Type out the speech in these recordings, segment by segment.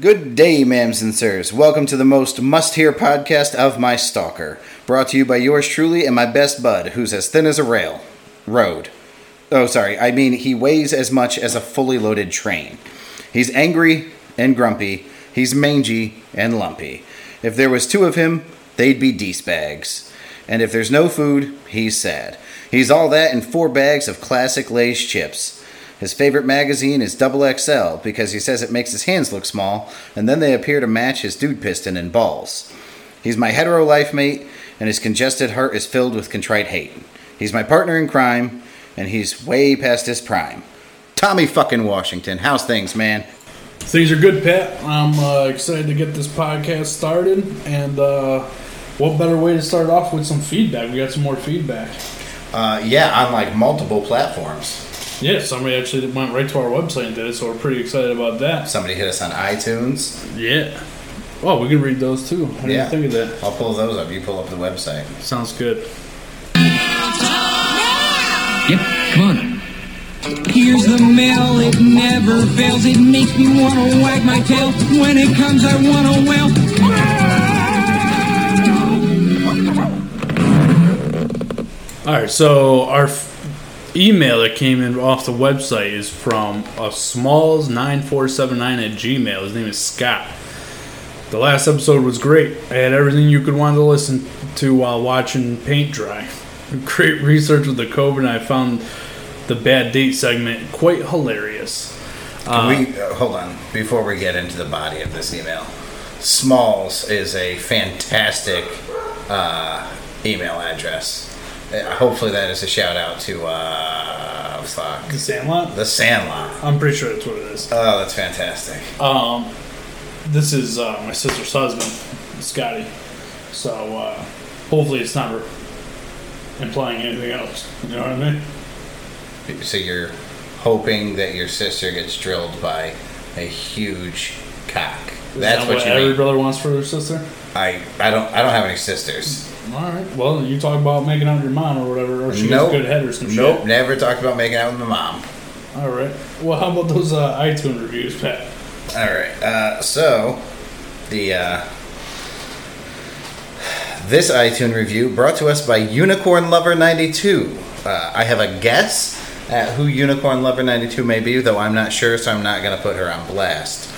Good day, ma'ams and sirs. Welcome to the most must hear podcast of my stalker. Brought to you by yours truly and my best bud, who's as thin as a rail. Road. Oh, sorry, I mean, he weighs as much as a fully loaded train. He's angry and grumpy, he's mangy and lumpy. If there was two of him, they'd be Deese bags. And if there's no food, he's sad. He's all that in four bags of classic Lay's chips. His favorite magazine is Double XL because he says it makes his hands look small, and then they appear to match his dude piston and balls. He's my hetero life mate, and his congested heart is filled with contrite hate. He's my partner in crime, and he's way past his prime. Tommy fucking Washington, how's things, man? Things are good, Pat. I'm uh, excited to get this podcast started, and uh, what better way to start off with some feedback? We got some more feedback. Uh, yeah, on like multiple platforms. Yeah, somebody actually went right to our website and did it, so we're pretty excited about that. Somebody hit us on iTunes. Yeah. Oh, we can read those too. I didn't Yeah. think of that. I'll pull those up. You pull up the website. Sounds good. Yep, come on. Here's the mail, it never fails. It makes me wanna wag my tail. When it comes, I wanna wail. All right, so our f- email that came in off the website is from a smalls9479 at gmail. His name is Scott. The last episode was great. I had everything you could want to listen to while watching paint dry. Great research with the COVID, and I found the bad date segment quite hilarious. Can we uh, hold on before we get into the body of this email? Smalls is a fantastic uh, email address. Uh, hopefully, that is a shout out to uh, fuck The Sandlot? the Sandlot. I'm pretty sure that's what it is. Oh, that's fantastic. Um, this is uh, my sister's husband, Scotty. So uh, hopefully it's not re- implying anything else. You know what I mean? So you're hoping that your sister gets drilled by a huge cock. Is That's that what you every mean. brother wants for their sister. I I don't I don't have any sisters. All right. Well, you talk about making out with your mom or whatever, or she Nope. gets good head or some Nope, shit. never talked about making out with my mom. All right. Well, how about those uh, iTunes reviews, Pat? All right. Uh, so, the uh, this iTunes review brought to us by Unicorn Lover ninety two. Uh, I have a guess at who Unicorn Lover ninety two may be, though I'm not sure, so I'm not going to put her on blast.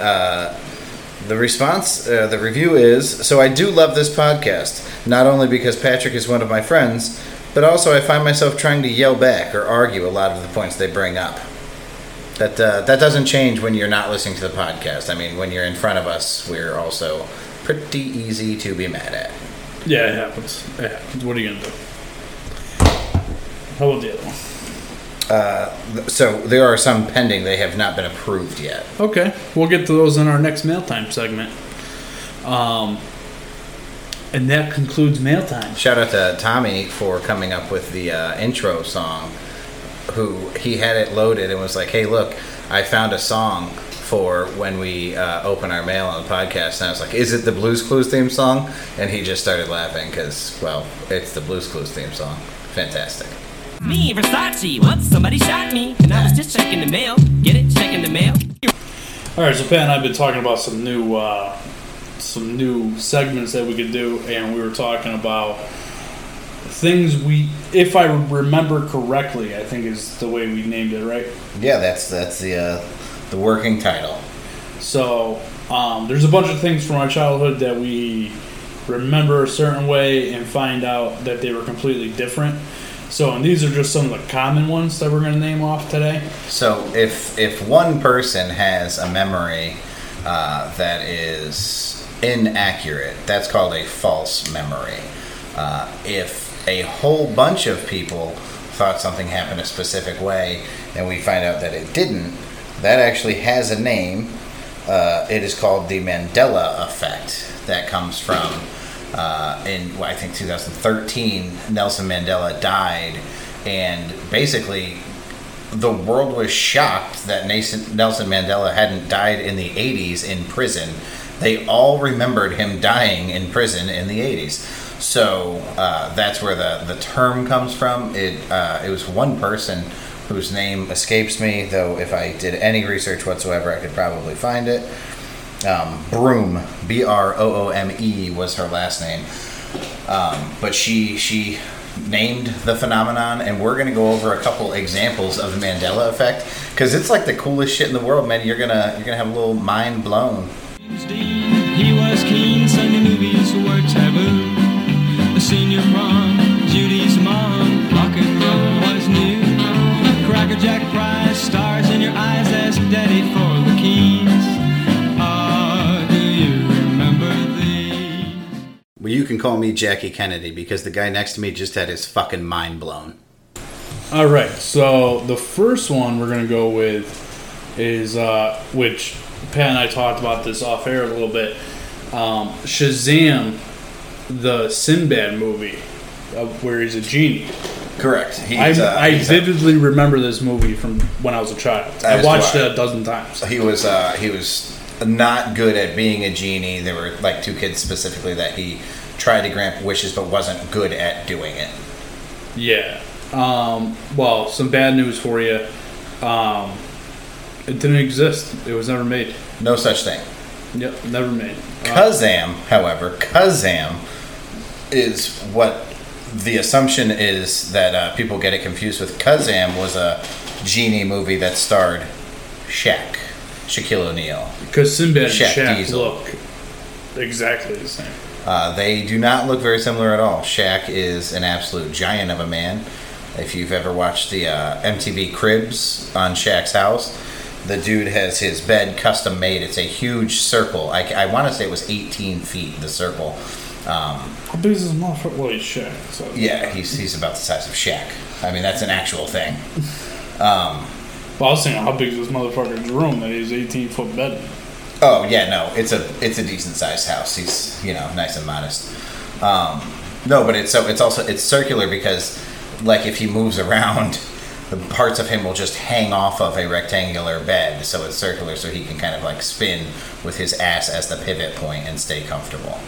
Uh, the response, uh, the review is So I do love this podcast, not only because Patrick is one of my friends, but also I find myself trying to yell back or argue a lot of the points they bring up. That uh, that doesn't change when you're not listening to the podcast. I mean, when you're in front of us, we're also pretty easy to be mad at. Yeah, it happens. It happens. What are you gonna do? How about the other one? Uh, So there are some pending; they have not been approved yet. Okay, we'll get to those in our next mail time segment. Um, and that concludes mail time. Shout out to Tommy for coming up with the uh, intro song. Who he had it loaded and was like, "Hey, look, I found a song for when we uh, open our mail on the podcast." And I was like, "Is it the Blue's Clues theme song?" And he just started laughing because, well, it's the Blue's Clues theme song. Fantastic. Me, Versace. Once somebody shot me, and I was just checking the mail. Get it? Checking the mail. All right, so Pat and I've been talking about some new, uh, some new segments that we could do, and we were talking about things we, if I remember correctly, I think is the way we named it, right? Yeah, that's that's the uh, the working title. So um, there's a bunch of things from our childhood that we remember a certain way and find out that they were completely different. So, and these are just some of the common ones that we're going to name off today. So if if one person has a memory uh, that is inaccurate, that's called a false memory. Uh, if a whole bunch of people thought something happened a specific way and we find out that it didn't, that actually has a name. Uh, it is called the Mandela effect. That comes from uh, in well, I think 2013. Nelson Mandela died, and basically the world was shocked that Nelson Mandela hadn't died in the 80s in prison. They all remembered him dying in prison in the 80s. So uh, that's where the, the term comes from. It uh, it was one person whose name escapes me, though if I did any research whatsoever, I could probably find it. Um, Broome, B R O O M E, was her last name. Um, but she she named the phenomenon, and we're gonna go over a couple examples of the Mandela effect because it's like the coolest shit in the world, man. You're gonna you're gonna have a little mind blown. He was keen, Sunday movies were taboo. The senior prom, Judy's mom, rock and roll was new. Cracker Jack stars in your eyes, ask daddy for Well, you can call me Jackie Kennedy because the guy next to me just had his fucking mind blown. All right, so the first one we're gonna go with is uh, which Pat and I talked about this off air a little bit. Um, Shazam, the Sinbad movie, uh, where he's a genie. Correct. He's, I, uh, I a- vividly remember this movie from when I was a child. I As watched it a dozen times. he was uh, he was not good at being a genie. There were like two kids specifically that he tried to grant wishes but wasn't good at doing it. Yeah. Um, well, some bad news for you. Um, it didn't exist. It was never made. No such thing. Yep, never made. Uh, however, Kazam is what the assumption is that uh, people get it confused with. Kazam was a genie movie that starred Shaq, Shaquille O'Neal. Because Sinbad and Shaq Shaq Diesel. look exactly the same. Uh, they do not look very similar at all. Shaq is an absolute giant of a man. If you've ever watched the uh, MTV Cribs on Shaq's house, the dude has his bed custom made. It's a huge circle. I, I want to say it was 18 feet, the circle. Um, How big is this motherfucker? Well, he's Shaq. So yeah, he's, he's about the size of Shaq. I mean, that's an actual thing. Well, I was saying, how big is this motherfucker's room that he's 18 foot bed? in? Oh yeah, no, it's a it's a decent sized house. He's you know nice and modest. Um, no, but it's so it's also it's circular because like if he moves around, the parts of him will just hang off of a rectangular bed, so it's circular, so he can kind of like spin with his ass as the pivot point and stay comfortable.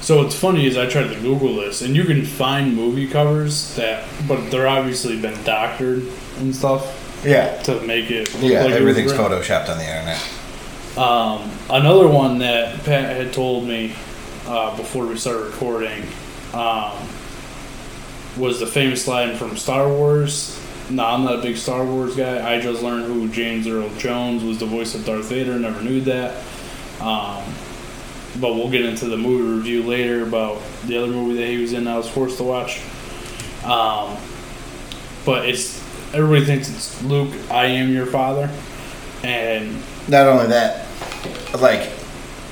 So what's funny is I tried to Google this, and you can find movie covers that, but they're obviously been doctored and stuff Yeah, to make it look yeah, like it was everything's photoshopped on the internet. Um, another one that Pat had told me uh, before we started recording um, was the famous line from Star Wars. No, I'm not a big Star Wars guy. I just learned who James Earl Jones was the voice of Darth Vader. Never knew that. Um, but we'll get into the movie review later about the other movie that he was in. I was forced to watch. Um, but it's everybody thinks it's Luke. I am your father, and Not only that, like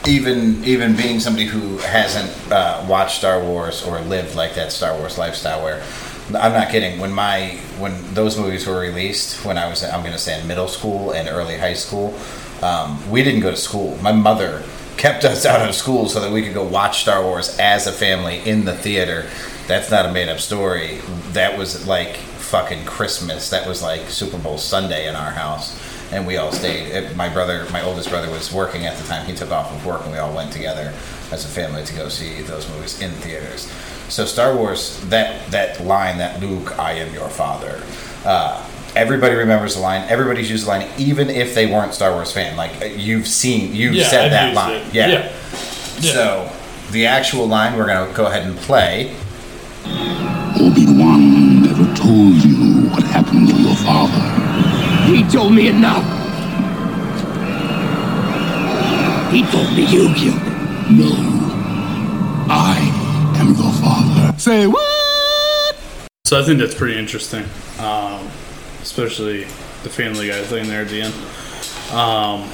even even being somebody who hasn't uh, watched Star Wars or lived like that Star Wars lifestyle, where I'm not kidding. When my when those movies were released, when I was I'm going to say in middle school and early high school, um, we didn't go to school. My mother kept us out of school so that we could go watch Star Wars as a family in the theater. That's not a made up story. That was like fucking Christmas. That was like Super Bowl Sunday in our house and we all stayed. My brother, my oldest brother, was working at the time. He took off of work, and we all went together as a family to go see those movies in theaters. So Star Wars, that that line, that Luke, I am your father. Uh, everybody remembers the line. Everybody's used the line, even if they weren't Star Wars fan. Like you've seen, you've Yeah, said I've that line. Yeah. Yeah. Yeah. So the actual line we're gonna go ahead and play. Obi-Wan never told you what happened to your father. He told me enough. He told me you killed him. No. I am your father. Say what? So I think that's pretty interesting, um, especially the Family Guy thing there at the end. Um,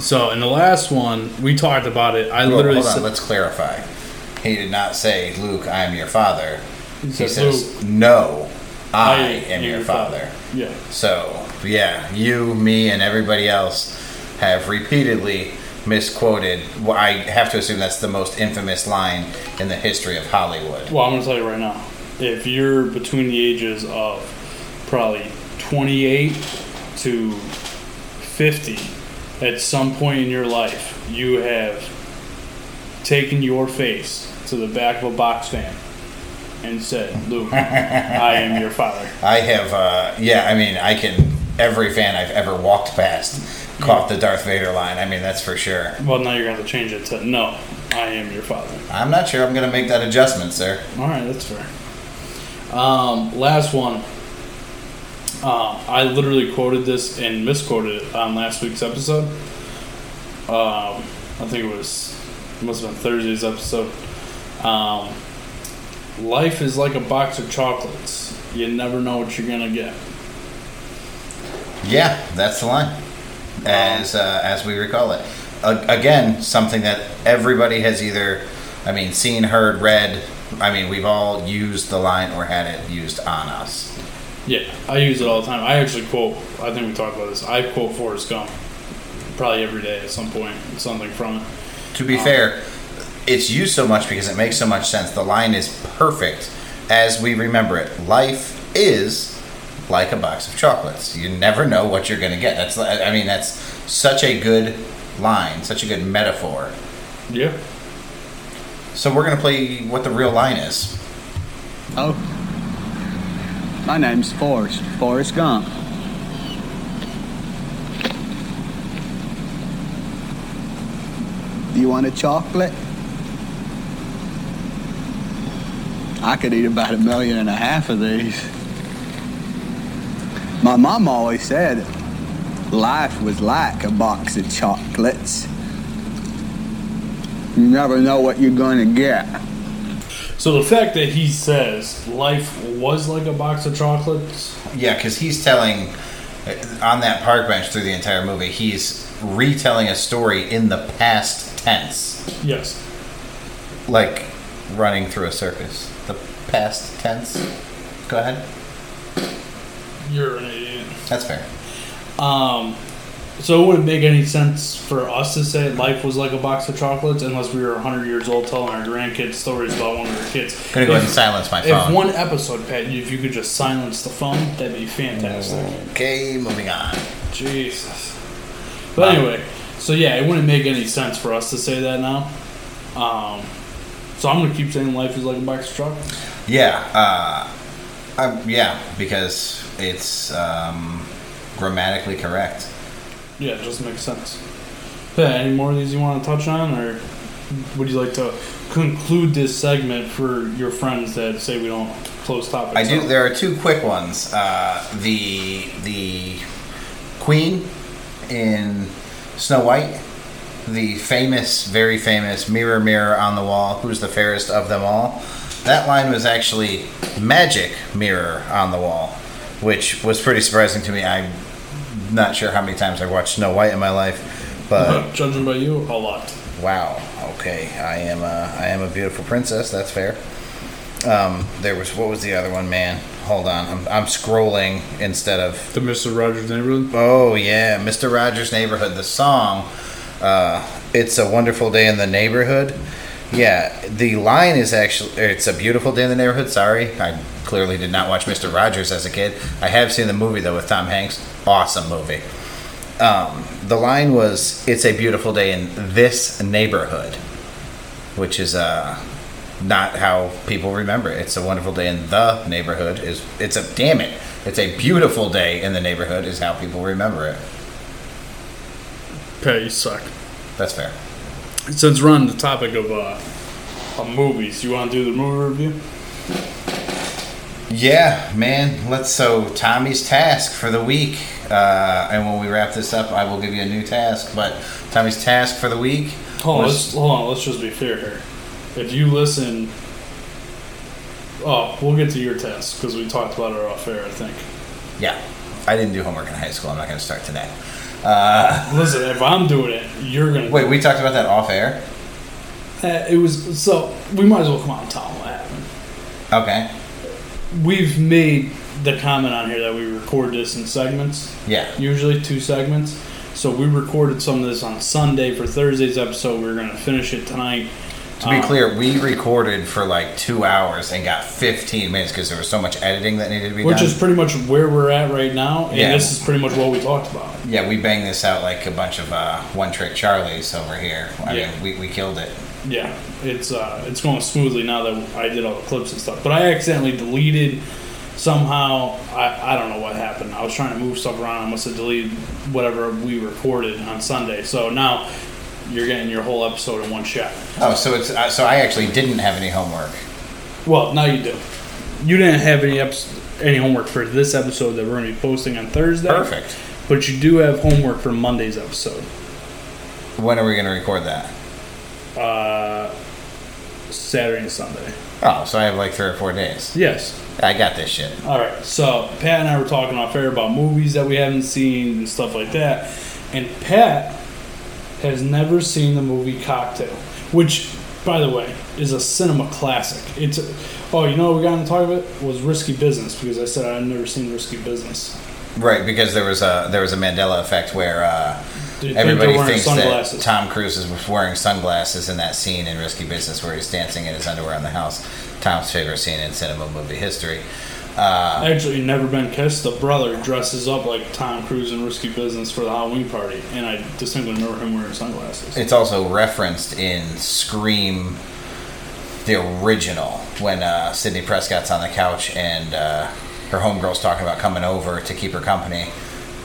so in the last one, we talked about it. I Well, literally hold on, said, let's clarify. He did not say, "Luke, I am your father." He, said, says, "Luke, "No, I, I am your father." Yeah, So, yeah, you, me, and everybody else have repeatedly misquoted. Well, I have to assume that's the most infamous line in the history of Hollywood. Well, I'm gonna tell you right now. If you're between the ages of probably 28 to 50, at some point in your life, you have taken your face to the back of a box fan and said, "Luke, I am your father." I have, uh, yeah, I mean, I can. Every fan I've ever walked past caught the Darth Vader line. I mean, that's for sure. Well, now you're going to change it to no, I am your father. I'm not sure I'm going to make that adjustment, sir. All right, that's fair. Um, last one. Uh, I literally quoted this and misquoted it on last week's episode. Um, I think it was it must have been Thursday's episode. Um, life is like a box of chocolates. You never know what you're gonna get. Yeah, that's the line, as uh, as we recall it. Uh, again, something that everybody has either, I mean, seen, heard, read. I mean, we've all used the line or had it used on us. Yeah, I use it all the time. I actually quote. I think we talked about this. I quote Forrest Gump probably every day at some point. Something from it. To be fair, it's used so much because it makes so much sense. The line is perfect as we remember it. Life is like a box of chocolates. You never know what you're going to get. That's I mean that's such a good line, such a good metaphor. Yeah. So we're going to play what the real line is. Oh. My name's Forrest. Forrest Gump. Do you want a chocolate? I could eat about a million and a half of these. My mom always said life was like a box of chocolates. You never know what you're going to get. So the fact that he says life was like a box of chocolates, Yeah, because he's telling uh, on that park bench through the entire movie. He's retelling a story in the past tense, yes. like running through a circus. The past tense. Go ahead. You're an idiot. That's fair. Um, so it wouldn't make any sense for us to say life was like a box of chocolates unless we were 100 years old telling our grandkids stories about one of our kids. I'm gonna go ahead and silence my phone. If one episode, Pat, if you could just silence the phone, that'd be fantastic. Okay, moving on. Jesus. But anyway, so yeah, it wouldn't make any sense for us to say that now. Um, so I'm gonna keep saying life is like a box of chocolates. Yeah, uh, um, yeah, because it's um, grammatically correct. Yeah, it just makes sense. Pat, any more of these you want to touch on, or would you like to conclude this segment for your friends that say we don't close topics? I do. There are two quick ones. Uh, the the Queen in Snow White, the famous, very famous "Mirror, mirror on the wall, who's the fairest of them all." That line was actually "Magic mirror on the wall," which was pretty surprising to me. I'm not sure how many times I've watched Snow White in my life, but Judging by you, a lot. Wow. Okay, I am a I am a beautiful princess. That's fair. Um, there was what was the other one, man? Hold on, I'm, I'm scrolling instead of. The Mister Rogers neighborhood. Oh yeah, Mr. Rogers' Neighborhood. The song, uh, "It's a Wonderful Day in the Neighborhood." Yeah, the line is actually "It's a beautiful day in the neighborhood." Sorry, I clearly did not watch Mr. Rogers as a kid. I have seen the movie though with Tom Hanks. Awesome movie. Um, the line was "It's a beautiful day in this neighborhood," which is uh, not how people remember it. It's a wonderful day in the neighborhood. Is it's a damn it. It's a beautiful day in the neighborhood is how people remember it. Pat, you suck. That's fair. Since we're on the topic of uh, of movies, you want to do the movie review? Yeah, man. Let's so Tommy's task for the week. Uh, and when we wrap this up, I will give you a new task. But Tommy's task for the week. Hold on, let's, hold on. Let's just be fair here. If you listen, oh, we'll get to your task because we talked about it off air. I think. yeah, I didn't do homework in high school. I'm not going to start today. Listen, if I'm doing it, you're gonna. Wait, we talked about that off air. Uh, it was so we might as well come out and tell them what happened. Okay. We've made the comment on here that we record this in segments. Yeah. Usually two segments. So we recorded some of this on Sunday for Thursday's episode. We are going to finish it tonight. To be Um, clear, we recorded for like two hours and got 15 minutes because there was so much editing that needed to be Which done. Which is pretty much where we're at right now, and Yeah. this is pretty much what we talked about. yeah, we banged this out like a bunch of uh, one-trick Charlies over here. I Yeah. mean, we, we killed it. Yeah, it's uh, it's going smoothly now that I did all the clips and stuff. But I accidentally deleted somehow I, I don't know what happened. I was trying to move stuff around. I must have deleted whatever we recorded on Sunday. So now you're getting your whole episode in one shot. Oh, so it's uh, so I actually didn't have any homework. Well, now you do. You didn't have any any homework for this episode that we're going to be posting on Thursday. Perfect. But you do have homework for Monday's episode. When are we going to record that? Uh, Saturday and Sunday. Oh, so I have like three or four days. Yes. I got this shit. All right. So Pat and I were talking off air about movies that we haven't seen and stuff like that. And Pat has never seen the movie Cocktail, which, by the way, is a cinema classic. It's a, oh, you know what we got to talk about was Risky Business because I said I'd never seen Risky Business. Right, because there was a there was a Mandela effect where uh, everybody thinks sunglasses. that Tom Cruise is wearing sunglasses in that scene in Risky Business where he's dancing in his underwear in the house. Tom's favorite scene in cinema movie history. Uh, Actually, Never Been Kissed, the brother dresses up like Tom Cruise in Risky Business for the Halloween party, and I distinctly remember him wearing sunglasses. It's also referenced in Scream, the original, when uh, Sidney Prescott's on the couch and uh, her homegirl's talking about coming over to keep her company.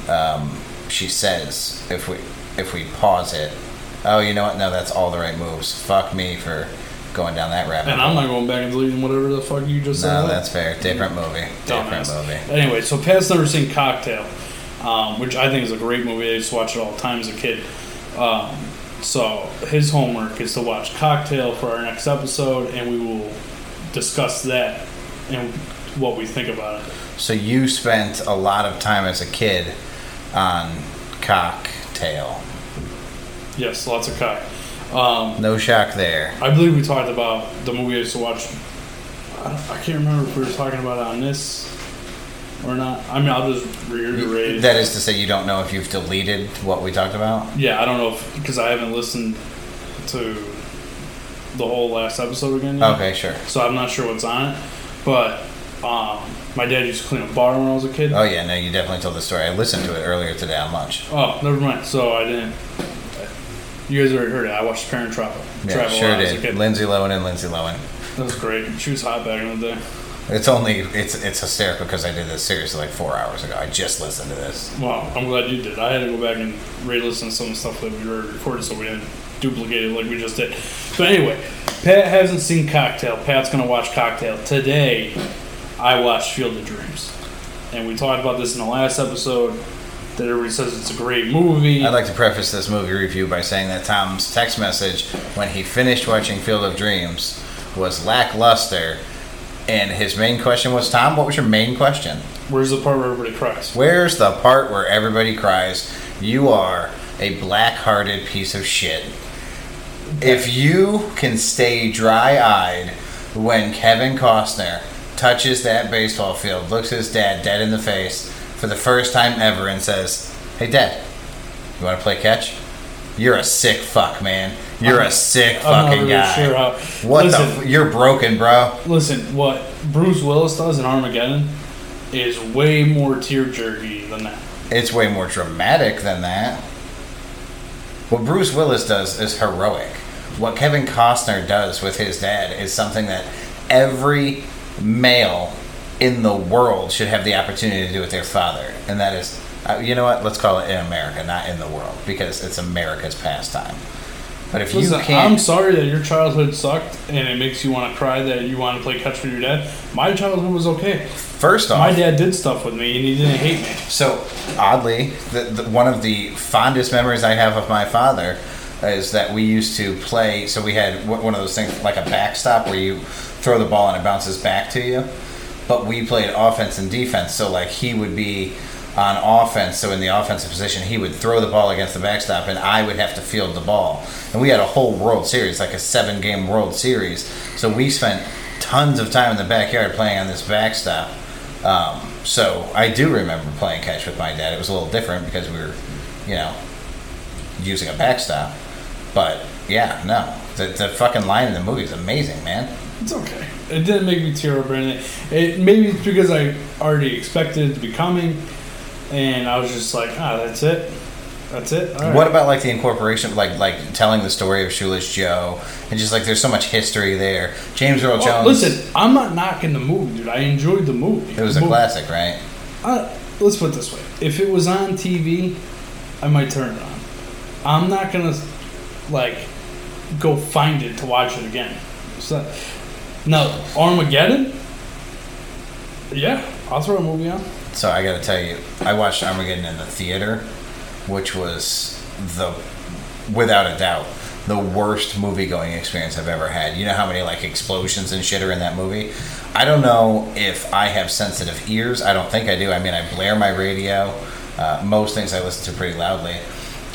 Um, she says, "If we if we pause it, oh, you know what? No, that's all the right moves. Fuck me for going down that rabbit And hole." I'm not going back and deleting whatever the fuck you just said. no, that's fair. Different movie. Different Dumbass. movie. Anyway, so Pat's never seen Cocktail, um, which I think is a great movie. I used to watch it all the time as a kid. Um, so his homework is to watch Cocktail for our next episode, and we will discuss that and what we think about it. So you spent a lot of time as a kid on cocktail. Yes, lots of cock. Um, No shock there. I believe we talked about the movie I used to watch. I, I can't remember if we were talking about it on this or not. I mean, I'll just reiterate. That is to say, you don't know if you've deleted what we talked about. Yeah, I don't know if because I haven't listened to the whole last episode again yet. Okay, sure. So I'm not sure what's on it, but um, my dad used to clean a bar when I was a kid. Oh yeah, no, you definitely told the story. I listened to it earlier today on lunch. Oh, never mind. So I didn't. You guys already heard it. I watched Parent Trap. Yeah, Travel sure when I was a did. Lindsay Lohan and Lindsay Lohan. That was great. She was hot back in the day. It's only it's it's hysterical because I did this seriously like four hours ago. I just listened to this. Well, I'm glad you did. I had to go back and re-listen to some of the stuff that we were recording, so we didn't duplicate it like we just did. But anyway, Pat hasn't seen Cocktail. Pat's gonna watch Cocktail today. I watched Field of Dreams, and we talked about this in the last episode. That everybody says it's a great movie. I'd like to preface this movie review by saying that Tom's text message when he finished watching Field of Dreams was lackluster, and his main question was, "Tom, what was your main question?" Where's the part where everybody cries? Where's the part where everybody cries? You are a black hearted piece of shit. If you can stay dry eyed when Kevin Costner touches that baseball field, looks his dad dead in the face for the first time ever, and says, Hey, dad, you want to play catch? You're a sick fuck, man. You're a sick I'm fucking really guy. sure how. what listen, the? F- you're broken, bro. listen, what Bruce Willis does in Armageddon is way more tear jerky than that. It's way more dramatic than that. What Bruce Willis does is heroic. What Kevin Costner does with his dad is something that every male in the world should have the opportunity to do with their father. And that is, uh, you know what? Let's call it in America, not in the world, because it's America's pastime. But if Listen, you can't. I'm sorry that your childhood sucked and it makes you want to cry that you want to play catch with your dad. My childhood was okay. first off, My dad did stuff with me and he didn't hate me. So oddly, the, the, one of the fondest memories I have of my father is that we used to play. So we had one one of those things like a backstop where you throw the ball and it bounces back to you. But we played offense and defense. So like he would be on offense. So in the offensive position, he would throw the ball against the backstop, and I would have to field the ball. And we had a whole World Series, like a seven-game World Series. So we spent tons of time in the backyard playing on this backstop. Um, so I do remember playing catch with my dad. It was a little different because we were, you know, using a backstop. But yeah, no, the, the fucking line in the movie is amazing, man. It's okay. It didn't make me tear up or anything. It maybe it's because I already expected it to be coming, and I was just like, ah, that's it. That's it. All right. What about like the incorporation, like like telling the story of Shoeless Joe, and just like there's so much history there. James Earl Well, Jones. listen, I'm not knocking the movie, dude. I enjoyed the movie. it was a Movie- classic, right? Uh, let's put it this way: if it was on TV, I might turn it on. I'm not gonna like go find it to watch it again. So, no, Armageddon. Yeah, I'll throw a movie on. So I got to tell you, I watched Armageddon in the theater, which was the, without a doubt, the worst movie going experience I've ever had. You know how many like explosions and shit are in that movie? I don't know if I have sensitive ears. I don't think I do. I mean, I blare my radio. Uh, most things I listen to pretty loudly.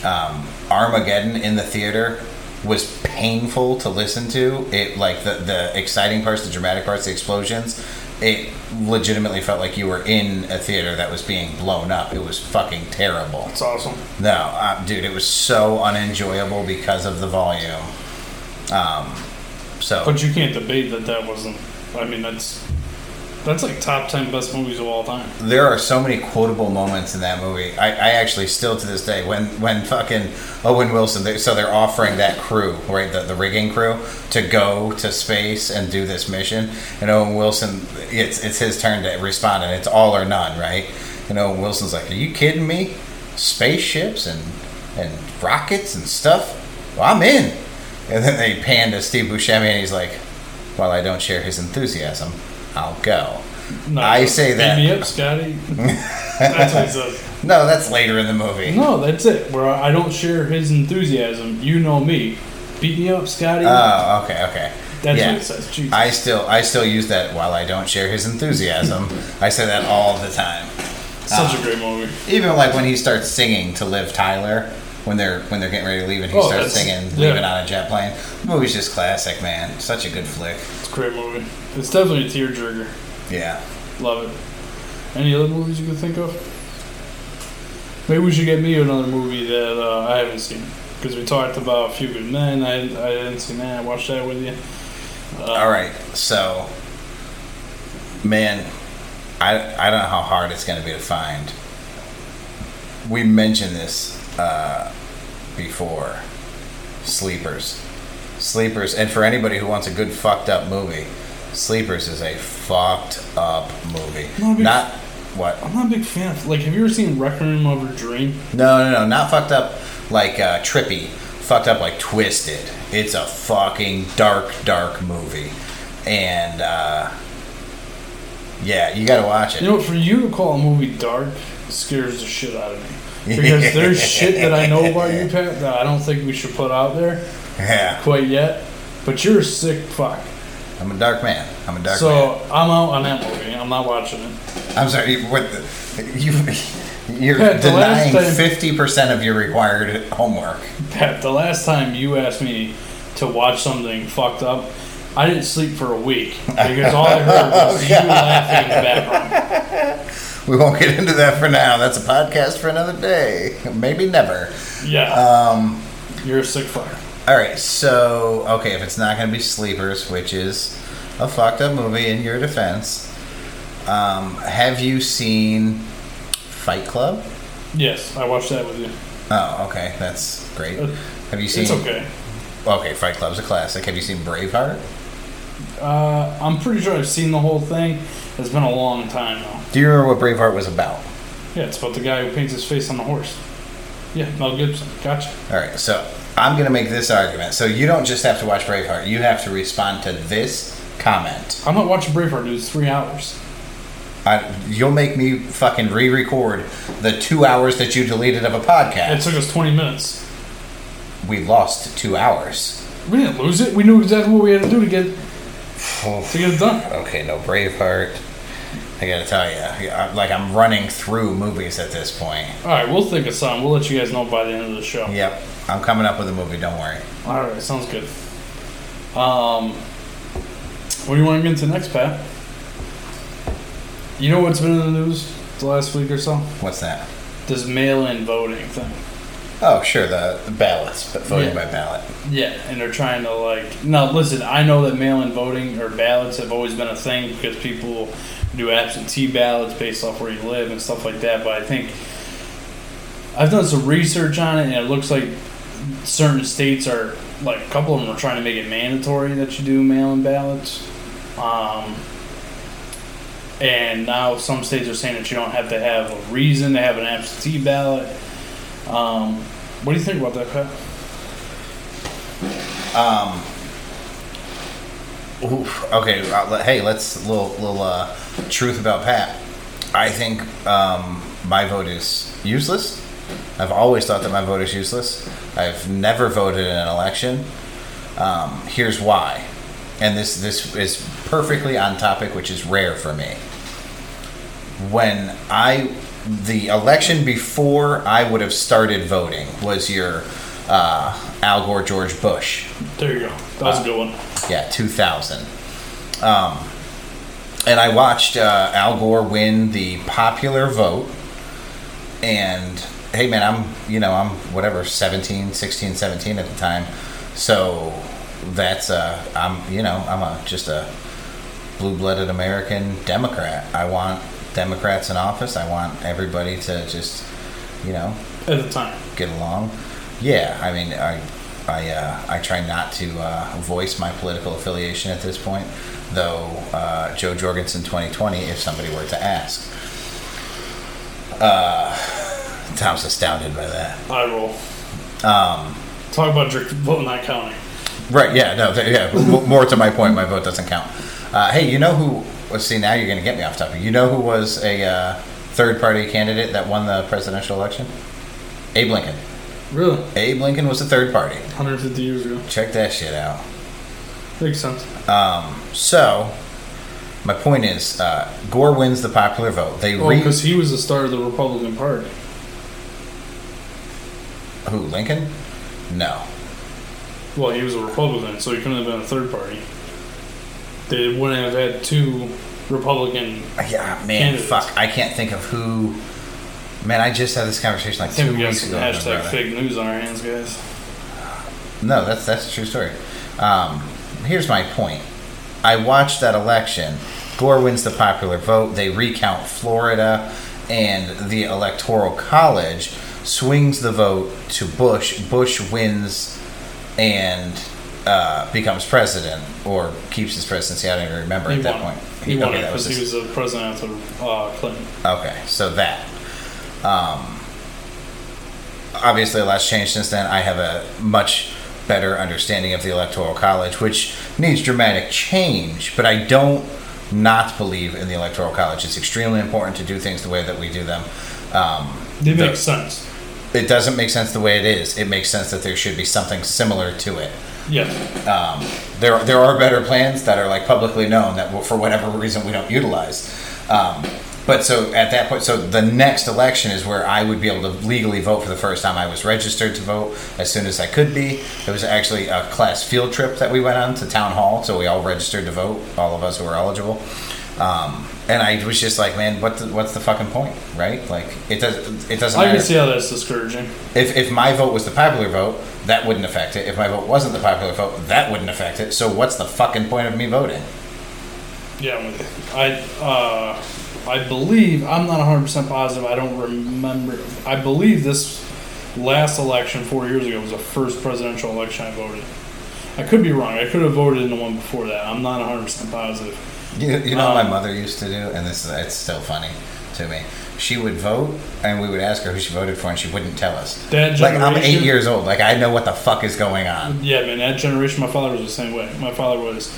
Um, Armageddon in the theater was painful to listen to. It like the the exciting parts, the dramatic parts, the explosions. It legitimately felt like you were in a theater that was being blown up. It was fucking terrible. It's awesome. No, uh, dude, it was so unenjoyable because of the volume. Um, so But you can't debate that that wasn't. I mean, that's that's like top ten best movies of all time. there are so many quotable moments in that movie. I, I actually still to this day when when fucking Owen Wilson. They, so they're offering that crew, right, the the rigging crew, to go to space and do this mission, and Owen Wilson, it's it's his turn to respond, and it's all or none, right? And Owen Wilson's like, "Are you kidding me? Spaceships and and rockets and stuff? Well, I'm in." And then they pan to Steve Buscemi, and he's like, "While I don't share his enthusiasm, I'll go." No, I say that. beat me up, Scotty. that's what he says. No, that's later in the movie. No, that's it. Where I don't share his enthusiasm. You know me. Beat me up, Scotty. Oh, okay, okay. That's yeah. what it says. Jesus. I still, I still use that. While I don't share his enthusiasm, I say that all the time. Such a ah. great movie. Even like when he starts singing to Liv Tyler, when they're when they're getting ready to leave, and he Oh, starts singing yeah. "Leaving on a Jet Plane." The movie's just classic, man. Such a good flick. It's a great movie. It's definitely a tearjerker. Yeah. Love it. Any other movies you can think of? Maybe we should get me another movie that uh, I haven't seen. Because we talked about A Few Good Men. I, I didn't see that. I watched that with you. Uh, All right. So, man, I I don't know how hard it's going to be to find. We mentioned this uh, before. Sleepers, Sleepers, and for anybody who wants a good fucked up movie, Sleepers is a fucked up movie. No, but- Not what? I'm not a big fan of. Like, have you ever seen Requiem of a Dream? No, no, no, not fucked up like uh, trippy. Fucked up like twisted. It's a fucking dark, dark movie, and uh, yeah, you got to watch it. You know, for you to call a movie dark scares the shit out of me. Because there's shit that I know about you, Pat, that I don't think we should put out there yeah, quite yet. But you're a sick fuck. I'm a dark man. I'm a dark so man. So I'm out on that movie. I'm not watching it. I'm sorry. What the, you? You're Pat, denying fifty percent of your required homework. Pat, the last time you asked me to watch something fucked up, I didn't sleep for a week because all I heard was oh, you laughing in the background. We won't get into that for now. That's a podcast for another day. Maybe never. Yeah, Um, you're a sick fuck. All right, so okay, if it's not going to be Sleepers, which is a fucked up movie in your defense, um, have you seen Fight Club? Yes, I watched that with you. Oh, okay, that's great. Uh, Have you seen? It's okay. Okay, Fight Club's a classic. Have you seen Braveheart? Uh, I'm pretty sure I've seen the whole thing. It's been a long time though. Do you remember what Braveheart was about? Yeah, it's about the guy who paints his face on the horse. Yeah, Mel Gibson. Gotcha. All right, so I'm going to make this argument. So you don't just have to watch Braveheart; you have to respond to this comment. I'm not watching Braveheart, dude. It's three hours. I, you'll make me fucking re-record the two hours that you deleted of a podcast. It took us 20 minutes. We lost two hours. We didn't lose it. We knew exactly what we had to do to get to get it done. Okay, no Braveheart. I gotta tell you, like I'm running through movies at this point. All right, we'll think of something. We'll let you guys know by the end of the show. Yep, I'm coming up with a movie. Don't worry. All right, sounds good. Um, what do you want to get into next, Pat? You know what's been in the news the last week or so? What's that? This mail-in voting thing. Oh, sure, the, the ballots, but voting Yeah. by ballot. Yeah, and they're trying to like. Now, listen, I know that mail-in voting or ballots have always been a thing because people do absentee ballots based off where you live and stuff like that. But I think I've done some research on it, and it looks like certain states are like a couple of them are trying to make it mandatory that you do mail-in ballots. Um, and now some states are saying that you don't have to have a reason to have an absentee ballot. Um, what do you think about that, Pat? Oof. Okay. Uh, hey, let's little little uh, truth about Pat. I think um, my vote is useless. I've always thought that my vote is useless. I've never voted in an election. Um, here's why, and this this is perfectly on topic, which is rare for me. When I the election before I would have started voting was your uh, Al Gore George Bush. There you go. That was a good one. Yeah, 2000. Um, and I watched uh, Al Gore win the popular vote. And hey, man, I'm, you know, I'm whatever, 17, 16, 17 at the time. So that's, uh, I'm, you know, I'm a, just a blue blooded American Democrat. I want Democrats in office. I want everybody to just, you know, At the time. get along. Yeah, I mean, I, I, uh, I try not to uh, voice my political affiliation at this point, though uh, Jo Jorgensen 2020, if somebody were to ask. Uh, Tom's astounded by that. I roll. Um, Talk about your vote not counting. Right? Yeah. No. Th- yeah. more to my point, my vote doesn't count. Uh, hey, you know who? See. Now you're going to get me off topic. You know who was a uh, third-party candidate that won the presidential election? Abe Lincoln. Really? Abe Lincoln was a third party. 150 years ago. Check that shit out. Makes sense. Um, So, my point is, uh, Gore wins the popular vote. They Well, re because he was the start of the Republican Party. who Lincoln? No, Well, he was a Republican, so he couldn't have been a third party. They wouldn't have had two Republican. yeah, man, Candidates. fuck, I can't think of who. Man, I just had this conversation like two we weeks ago. hashtag fake news on our hands, guys. No, that's that's a true story. Um, here's my point. I watched that election. Gore wins the popular vote. They recount Florida, and the Electoral College swings the vote to Bush. Bush wins and uh, becomes president, or keeps his presidency. I don't even remember He at that point. He won okay, it because he was the president after uh, Clinton. Okay, so that. Um, obviously, a lot's changed since then. I have a much better understanding of the Electoral College, which needs dramatic change, but I don't not believe in the Electoral College. It's extremely important to do things the way that we do them. Um, They the- sense. it doesn't make sense the way it is. It makes sense that there should be something similar to it. Yes. there there are better plans that are like publicly known that for whatever reason we don't utilize. Um, but so at that point, so the next election is where I would be able to legally vote for the first time. I was registered to vote as soon as I could be. It was actually a class field trip that we went on to town hall, so we all registered to vote, all of us who were eligible. Um, and I was just like, man, what the, what's the fucking point, right? Like it does it doesn't I matter. can see how that's discouraging. If, if my vote was the popular vote, that wouldn't affect it. If my vote wasn't the popular vote, that wouldn't affect it. So what's the fucking point of me voting? Yeah, I'm with you. I uh, I believe I'm not 100 percent positive. I don't remember. I believe this last election four years ago was the first presidential election I voted. I could be wrong. I could have voted in the one before that. I'm not 100 percent positive. You, you know what Um, my mother used to do, and this is it's still funny to me. She would vote, and we would ask her who she voted for, and she wouldn't tell us. That Like I'm eight years old. Like I know what the fuck is going on. Yeah, man, that generation, my father was the same way. My father was,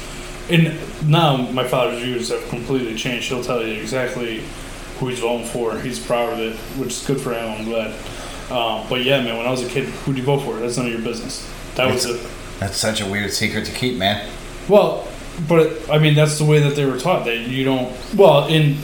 and now my father's views have completely changed. He'll tell you exactly who he's voting for. He's proud of it, which is good for him. I'm glad. Um, but yeah, man, when I was a kid, who'd you vote for? That's none of your business. That was it. That's such a weird secret to keep, man. Well, but I mean, that's the way that they were taught. That you don't. Well, in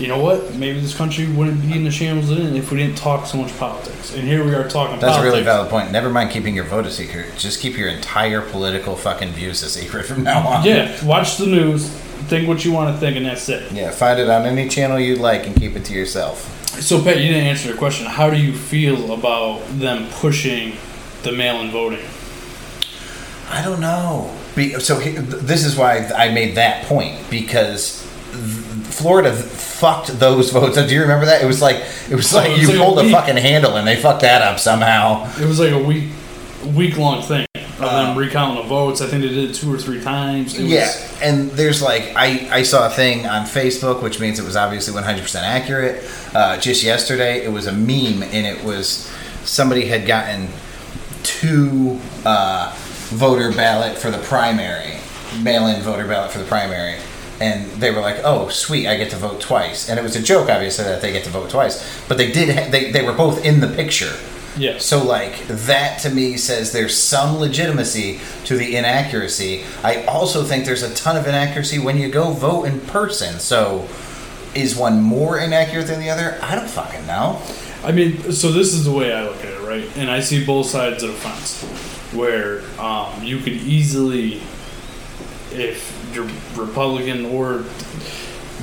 you know what? Maybe this country wouldn't be in the shambles it's in if we didn't talk so much politics. And here we are talking. That's a really valid point. Never mind keeping your vote a secret. Just keep your entire political fucking views a secret from now on. Yeah, watch the news, think what you want to think, and that's it. Yeah, find it on any channel you'd like and keep it to yourself. So, Pat, you didn't answer the question. How do you feel about them pushing the mail-in voting? I don't know. Be, so he, this is why I made that point because Florida fucked those votes. Do you remember that? It was like it was like it was you like a pulled a week. fucking handle and they fucked that up somehow. It was like a week week long thing of Uh, them recounting the votes. I think they did it two or three times. It was- Yeah, and there's like I I saw a thing on Facebook, which means it was obviously 100% accurate. Uh, just yesterday, it was a meme, and it was somebody had gotten two uh, voter ballot for the primary, mail-in voter ballot for the primary, and they were like, "Oh, sweet, I get to vote twice." And it was a joke, obviously, that they get to vote twice, but they did. Ha- they they were both in the picture. Yeah. So, like, that to me says there's some legitimacy to the inaccuracy. I also think there's a ton of inaccuracy when you go vote in person. So, is one more inaccurate than the other? I don't fucking know. I mean, so this is the way I look at it, right? And I see both sides of the fence, where um, you could easily, if you're Republican or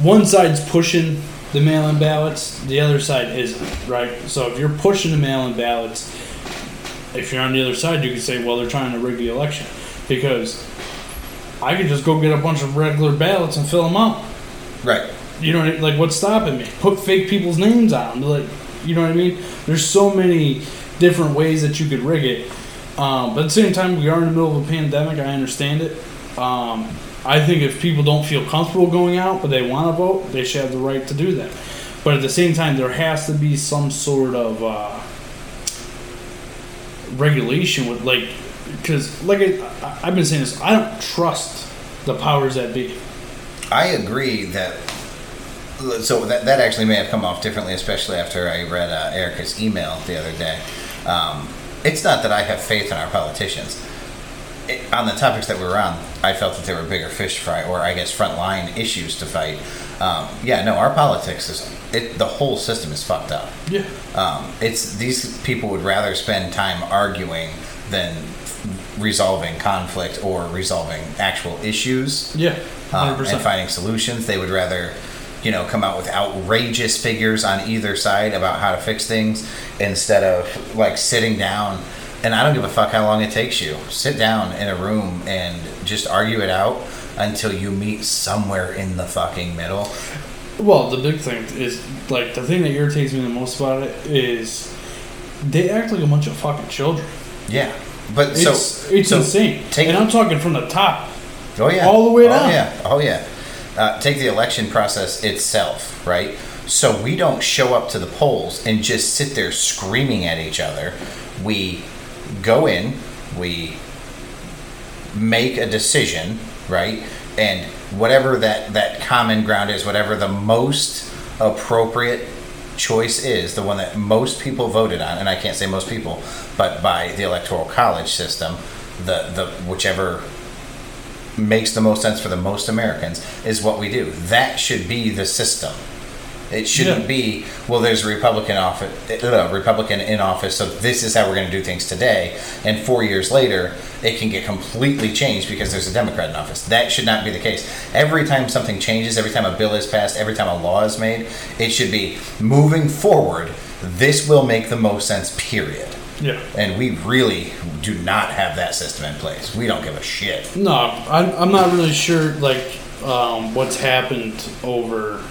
one side's pushing the mail-in ballots, the other side isn't, right? So if you're pushing the mail-in ballots, if you're on the other side, you could say, well, they're trying to rig the election because I could just go get a bunch of regular ballots and fill them out. Right. You know, I- like what's stopping me? Put fake people's names on. Like, you know what I mean? There's so many different ways that you could rig it. Um, but at the same time, we are in the middle of a pandemic. I understand it. Um, I think if people don't feel comfortable going out, but they want to vote, they should have the right to do that. But at the same time, there has to be some sort of uh, regulation with like, because like I, I've been saying this, I don't trust the powers that be. I agree that. So that, that actually may have come off differently, especially after I read uh, Erica's email the other day. Um, it's not that I have faith in our politicians. It, on the topics that we were on, I felt that there were bigger fish to fry, or I guess frontline issues to fight. Um, yeah, no, our politics is it. The whole system is fucked up. Yeah. Um, it's these people would rather spend time arguing than resolving conflict or resolving actual issues Yeah. um, 100%. and finding solutions. They would rather, you know, come out with outrageous figures on either side about how to fix things instead of like sitting down. And I don't give a fuck how long it takes you. Sit down in a room and just argue it out until you meet somewhere in the fucking middle. Well, the big thing is like the thing that irritates me the most about it is they act like a bunch of fucking children. Yeah, but It's so it's so insane. Take, and I'm talking from the top. Oh yeah, all the way Oh down. yeah, oh yeah. Uh, take the election process itself, right? So we don't show up to the polls and just sit there screaming at each other. We go in, we make a decision, right? And whatever that that common ground is, whatever the most appropriate choice is, the one that most people voted on, and I can't say most people, but by the electoral college system, the the whichever makes the most sense for the most Americans is what we do. That should be the system. It shouldn't Yeah. be well. There's a Republican office, uh, Republican in office, so this is how we're going to do things today. And four years later, it can get completely changed because there's a Democrat in office. That should not be the case. Every time something changes, every time a bill is passed, every time a law is made, it should be moving forward. This will make the most sense. Period. Yeah. And we really do not have that system in place. We don't give a shit. No, I'm, I'm not really sure like um, what's happened over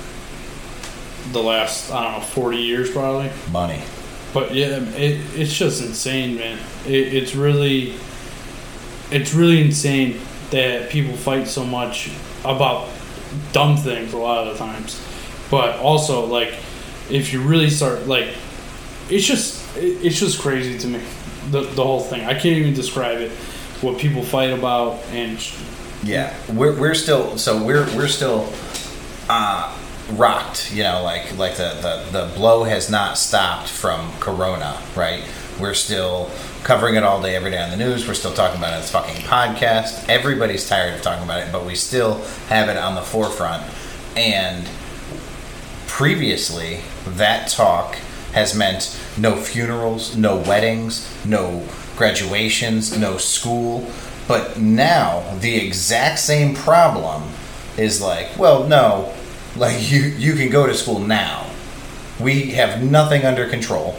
the last I don't know 40 years probably. Money. But yeah, it, it's just insane, man. It, it's really, it's really insane that people fight so much about dumb things a lot of the times. But also, like, if you really start, like, it's just, it, it's just crazy to me. The the whole thing. I can't even describe it. What people fight about and Yeah, we're, we're still so we're we're still uh, rocked. You know, like like the, the the blow has not stopped from Corona. Right, we're still covering it all day, every day on the news. We're still talking about it. It's fucking podcast. Everybody's tired of talking about it, but we still have it on the forefront. And previously, that talk has meant no funerals, no weddings, no graduations, no school. But now the exact same problem is like, well, no, like you you can go to school now. We have nothing under control,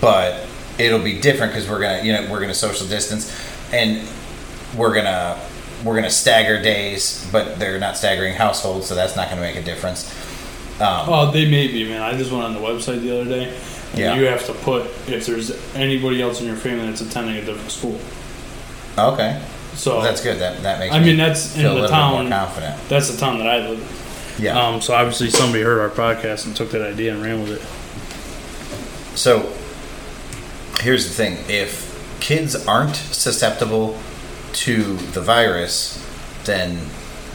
but it'll be different because we're gonna you know we're gonna social distance and we're gonna we're going to stagger days, but they're not staggering households, so that's not going to make a difference. Um, oh, they may be, man. I just went on the website the other day. And Yeah. You have to put if there's anybody else in your family that's attending a different school. Okay, So well, that's good. That that makes I me mean, that's in the town. more confident. That's the town that I live in. Yeah. Um, so obviously somebody heard our podcast and took that idea and ran with it. So here's the thing if kids aren't susceptible to the virus, then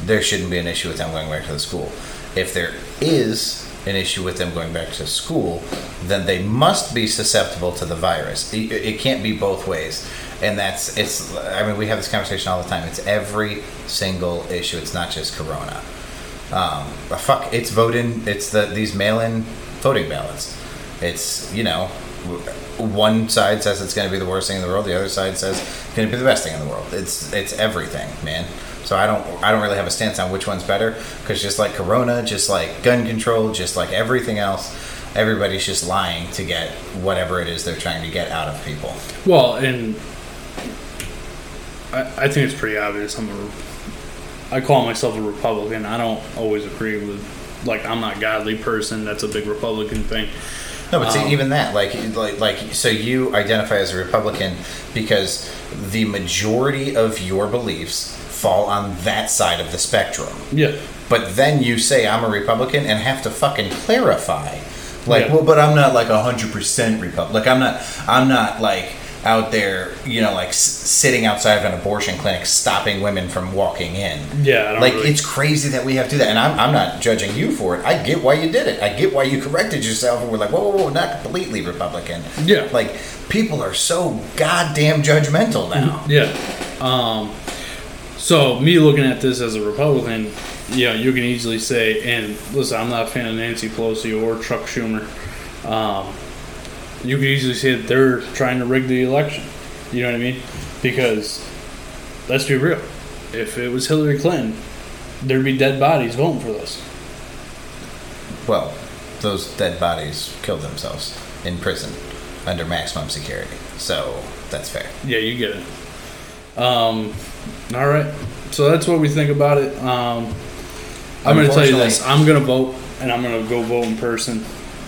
there shouldn't be an issue with them going back to the school. If there is an issue with them going back to school, then they must be susceptible to the virus. It, it can't be both ways. And that's, it's, I mean, we have this conversation all the time. It's every single issue. It's not just Corona. Um, but fuck, it's voting. It's the these mail-in voting ballots. It's you know, one side says it's going to be the worst thing in the world. The other side says it's going to be the best thing in the world. It's it's everything, man. So I don't I don't really have a stance on which one's better because just like Corona, just like gun control, just like everything else, everybody's just lying to get whatever it is they're trying to get out of people. Well, and I, I think it's pretty obvious. I'm a, I call myself a Republican. I don't always agree with, like, I'm not a godly person. That's a big Republican thing. No, but Um, see, even that, like, like, like, so you identify as a Republican because the majority of your beliefs fall on that side of the spectrum. Yeah. But then you say I'm a Republican and have to fucking clarify, like, Yeah. well, but I'm not like a hundred percent Republican. Like, I'm not, I'm not like out there, you know, like s- sitting outside of an abortion clinic stopping women from walking in. Yeah, I don't like really- it's crazy that we have to do that, and I'm, I'm not judging you for it. I get why you did it. I get why you corrected yourself, and we're like, whoa, whoa, whoa, not completely Republican. Yeah. like people are so goddamn judgmental now. Yeah. Um, so me looking at this as a Republican, you know, you can easily say, and listen, I'm not a fan of Nancy Pelosi or Chuck Schumer. Um, you can easily say that they're trying to rig the election. You know what I mean? Because let's be real, if it was Hillary Clinton, there'd be dead bodies voting for this. Well, those dead bodies killed themselves in prison under maximum security, so that's fair. Yeah, you get it. Um, all right. So that's what we think about it. Um, I'm going to tell you this. I'm going to vote, and I'm going to go vote in person.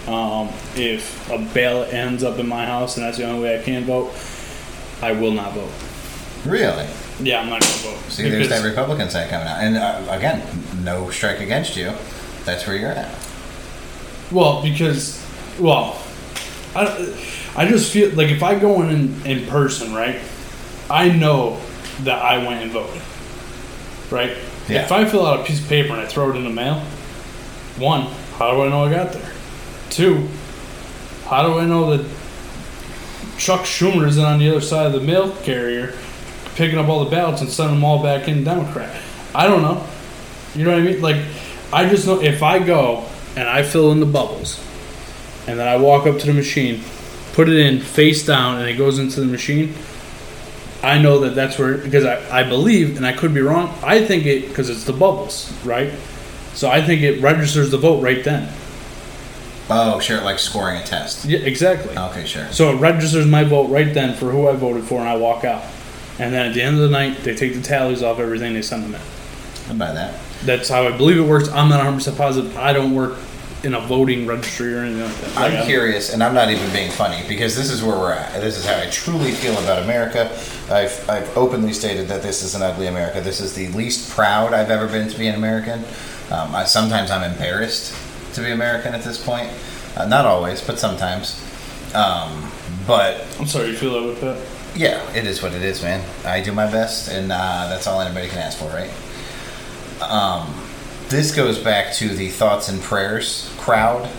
Um, if a ballot ends up in my house and that's the only way I can vote, I will not vote. Really? Yeah, I'm not going to vote. See, there's that Republican side coming out, and uh, again, no strike against you. That's where you're at. Well, because, well, I, I just feel like if I go in in person, right, I know that I went and voted, right? Yeah. If I fill out a piece of paper and I throw it in the mail, one, how do I know I got there? Two, how do I know that Chuck Schumer isn't on the other side of the mail carrier picking up all the ballots and sending them all back in Democrat? I don't know. You know what I mean? Like, I just know if I go and I fill in the bubbles, and then I walk up to the machine, put it in face down, and it goes into the machine. I know that that's where because I, I believe, and I could be wrong. I think it because it's the bubbles, right? So I think it registers the vote right then. Oh, sure, like scoring a test. Yeah, exactly. Okay, sure. So it registers my vote right then for who I voted for, and I walk out. And then at the end of the night, they take the tallies off everything, they send them in. I'll buy that. That's how I believe it works. I'm not 100 percent positive. I don't work in a voting registry or anything like that. I'm I- curious, and I'm not even being funny because this is where we're at. This is how I truly feel about America. I've, I've openly stated that this is an ugly America. This is the least proud I've ever been to be an American. Um, I, sometimes I'm embarrassed to be American at this point. Uh, not always, but sometimes. Um, but I'm sorry, you feel that with that? yeah, it is what it is, man. I do my best, and uh, that's all anybody can ask for, right? Um, this goes back to the thoughts and prayers crowd,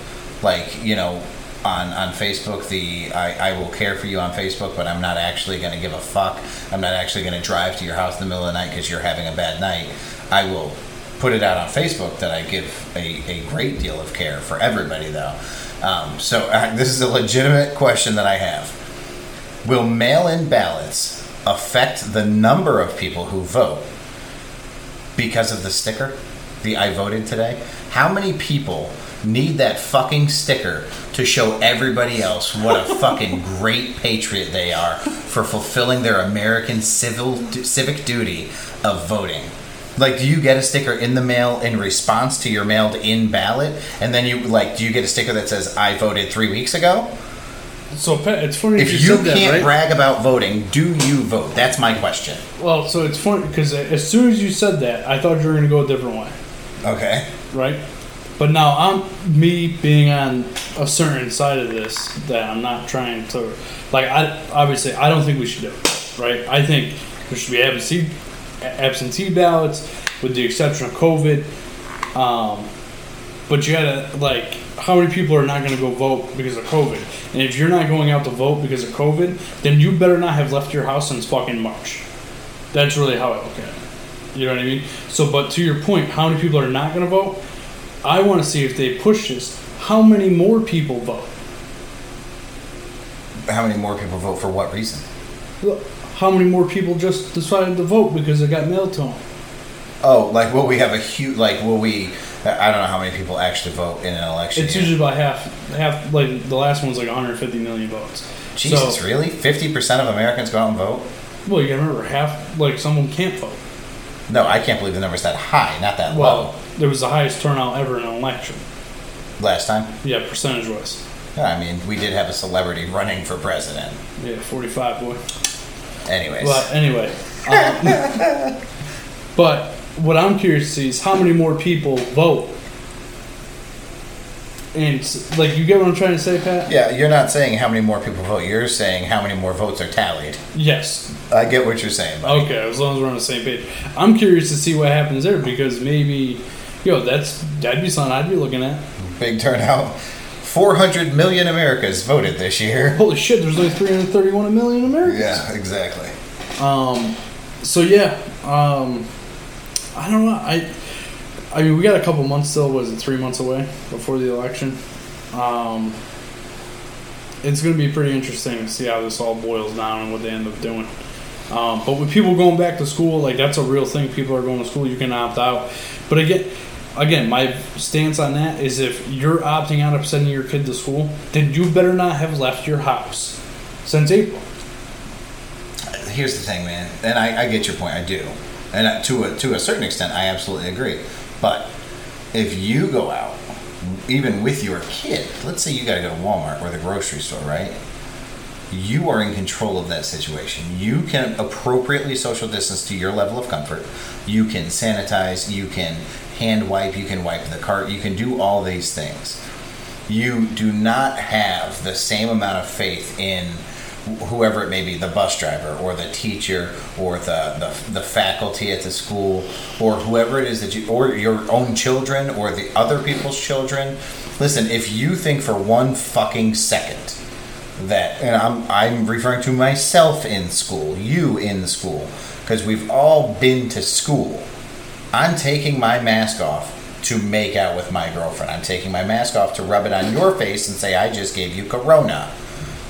like you know, on on Facebook. The I, I will care for you on Facebook, but I'm not actually going to give a fuck. I'm not actually going to drive to your house in the middle of the night because you're having a bad night. I will put it out on Facebook that I give a, a great deal of care for everybody, though. Um, so uh, this is a legitimate question that I have. Will mail in ballots affect the number of people who vote because of the sticker? The I voted today? How many people need that fucking sticker to show everybody else what a fucking great patriot they are for fulfilling their American civil civic duty of voting. Like, do you get a sticker in the mail in response to your mailed in ballot? And then you, like, do you get a sticker that says, I voted three weeks ago? So Pat, it's funny If you, you can't right? brag about voting, do you vote? That's my question. well, so it's funny because as soon as you said that, I thought you were going to go a different way, Okay. right? But now I'm me being on a certain side of this that I'm not trying to like. I obviously I don't think we should do it, right? I think there should be absentee absentee ballots, with the exception of COVID. Um, but you gotta like, how many people are not going to go vote because of COVID? And if you're not going out to vote because of COVID, then you better not have left your house since fucking March. That's really how I look at it. You know what I mean? So, but to your point, how many people are not going to vote? I want to see if they push this. How many more people vote? How many more people vote for what reason? Look, How many more people just decided to vote because it got mailed to them? Oh, like will we have a huge like will we? I don't know how many people actually vote in an election. It's usually about half. Half like the last one's like 150 million votes. Jesus, So- really? Fifty percent of Americans go out and vote? Well, you gotta remember half. Like someone can't vote. No, I can't believe the number's that high, not that low. Well, there was the highest turnout ever in an election. Last time, Yeah, percentage wise. yeah, I mean, we did have a celebrity running for president. Yeah, 45 boy. Anyways, But anyway, um, but what I'm curious to see is how many more people vote. And like, you get what I'm trying to say, Pat? yeah, you're not saying how many more people vote. You're saying how many more votes are tallied. Yes. I get what you're saying, buddy. Okay, as long as we're on the same page. I'm curious to see what happens there because maybe, yo, that's that'd be something I'd be looking at. Big turnout. 400 million Americans voted this year. Holy shit, there's like 331 million Americans. Yeah, exactly. Um, so yeah, um, I don't know. I, I mean, we got a couple months still. Was it three months away before the election? Um, it's going to be pretty interesting to see how this all boils down and what they end up doing. Um, but with people going back to school, like that's a real thing. People are going to school. You can opt out. But again, again, my stance on that is if you're opting out of sending your kid to school, then you better not have left your house since April. Here's the thing, man, and I, I get your point. I do, and to a to a certain extent, I absolutely agree. But if you go out, even with your kid, let's say you got to go to Walmart or the grocery store, right? You are in control of that situation. You can appropriately social distance to your level of comfort. You can sanitize. You can hand wipe. You can wipe the cart. You can do all these things. You do not have the same amount of faith in whoever it may be, the bus driver or the teacher or the, the, the faculty at the school or whoever it is that you, or your own children or the other people's children. Listen, if you think for one fucking second that, and I'm, I'm referring to myself in school, you in school, because we've all been to school. I'm taking my mask off to make out with my girlfriend. I'm taking my mask off to rub it on your face and say, I just gave you corona.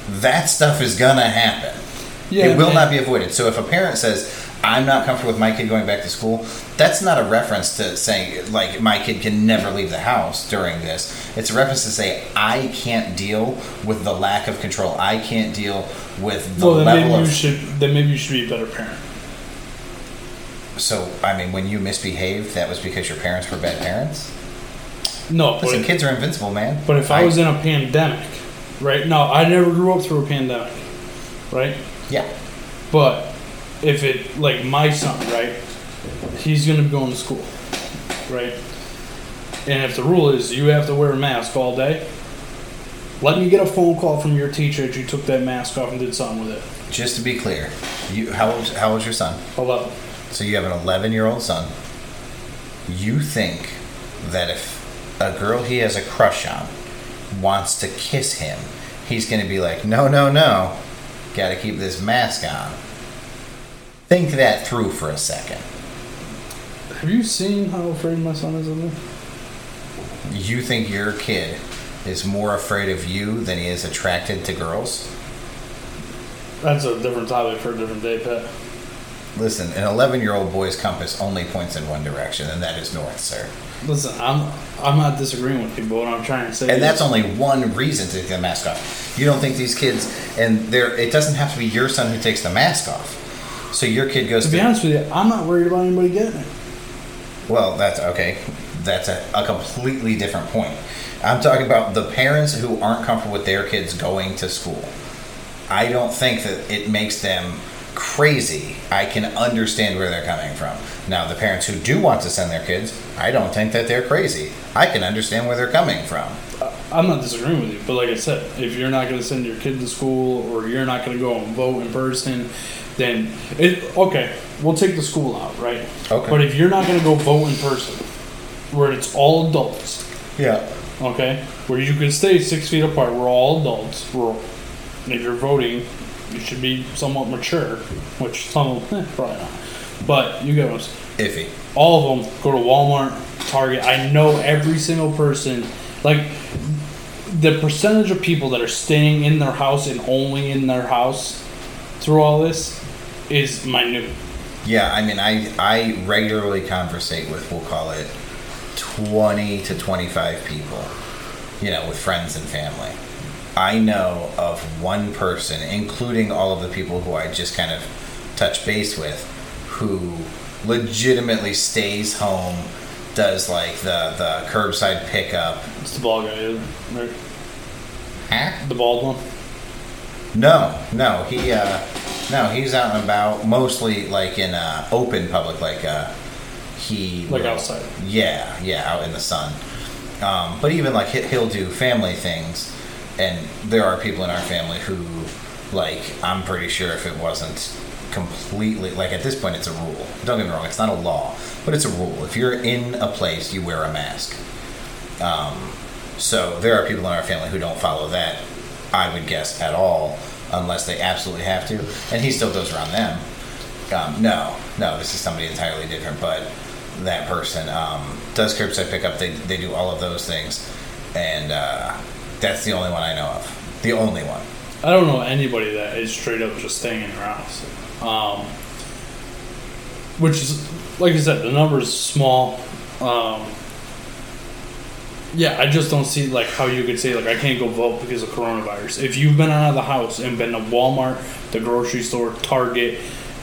That stuff is gonna happen. Yeah, it will man. not be avoided. So if a parent says, I'm not comfortable with my kid going back to school, that's not a reference to saying, like, my kid can never leave the house during this. It's a reference to say, I can't deal with the lack of control. I can't deal with the Well, then level maybe you of. should. Then maybe you should be a better parent. So, I mean, when you misbehaved, that was because your parents were bad parents? No, Listen, if, kids are invincible, man. but if I was in a pandemic, right? No, I never grew up through a pandemic, right? Yeah. But if it like my son, right? He's gonna be going to school, right? And if the rule is you have to wear a mask all day, let me get a phone call from your teacher that you took that mask off and did something with it. Just to be clear, you how old, how old's your son? Eleven. So you have an 11 year old son. You think that if a girl he has a crush on wants to kiss him, he's going to be like, no, no, no, got to keep this mask on. Think that through for a second. Have you seen how afraid my son is of me? You think your kid is more afraid of you than he is attracted to girls? That's a different topic for a different day, Pat. Listen, an 11 year old boy's compass only points in one direction, and that is north, sir. Listen, I'm I'm not disagreeing with you, but what I'm trying to say And that's only one reason to take the mask off. You don't think these kids, and there, it doesn't have to be your son who takes the mask off. So your kid goes to be honest with you, I'm not worried about anybody getting it. Well, that's okay. That's a, a completely different point. I'm talking about the parents who aren't comfortable with their kids going to school. I don't think that it makes them crazy. I can understand where they're coming from. Now, the parents who do want to send their kids, I don't think that they're crazy. I can understand where they're coming from. I'm not disagreeing with you, but like I said, if you're not going to send your kid to school or you're not going to go and vote in person, then it okay. We'll take the school out, right? Okay. But if you're not going to go vote in person, where it's all adults, Yeah. okay, where you can stay six feet apart, we're all adults. We're if you're voting, you should be somewhat mature, which some of them eh, probably not. But you get what I'm Iffy. all of them go to Walmart, Target. I know every single person. Like the percentage of people that are staying in their house and only in their house through all this is minute. Yeah, I mean, I I regularly conversate with, we'll call it, twenty to twenty-five people, you know, with friends and family. I know of one person, including all of the people who I just kind of touch base with, who legitimately stays home, does like the the curbside pickup. It's the bald guy, isn't it? Huh? The bald one. No, no, he uh no, he's out and about, mostly like in uh open public, like uh he Like will- outside. Yeah, yeah, out in the sun. Um, but even like he'll do family things, and there are people in our family who, like, I'm pretty sure if it wasn't completely like at this point it's a rule. Don't get me wrong, it's not a law, but it's a rule. If you're in a place, you wear a mask. Um, so there are people in our family who don't follow that. I would guess at all, unless they absolutely have to, and he still goes around them. Um, no, no, this is somebody entirely different, but that person um, does curbside pickup. They, they do all of those things, and uh, that's the only one I know of. The only one. I don't know anybody that is straight up just staying in their house. Um, which is, like I said, the number is small. Um, yeah, I just don't see like how you could say like I can't go vote because of coronavirus. If you've been out of the house and been to Walmart, the grocery store, Target,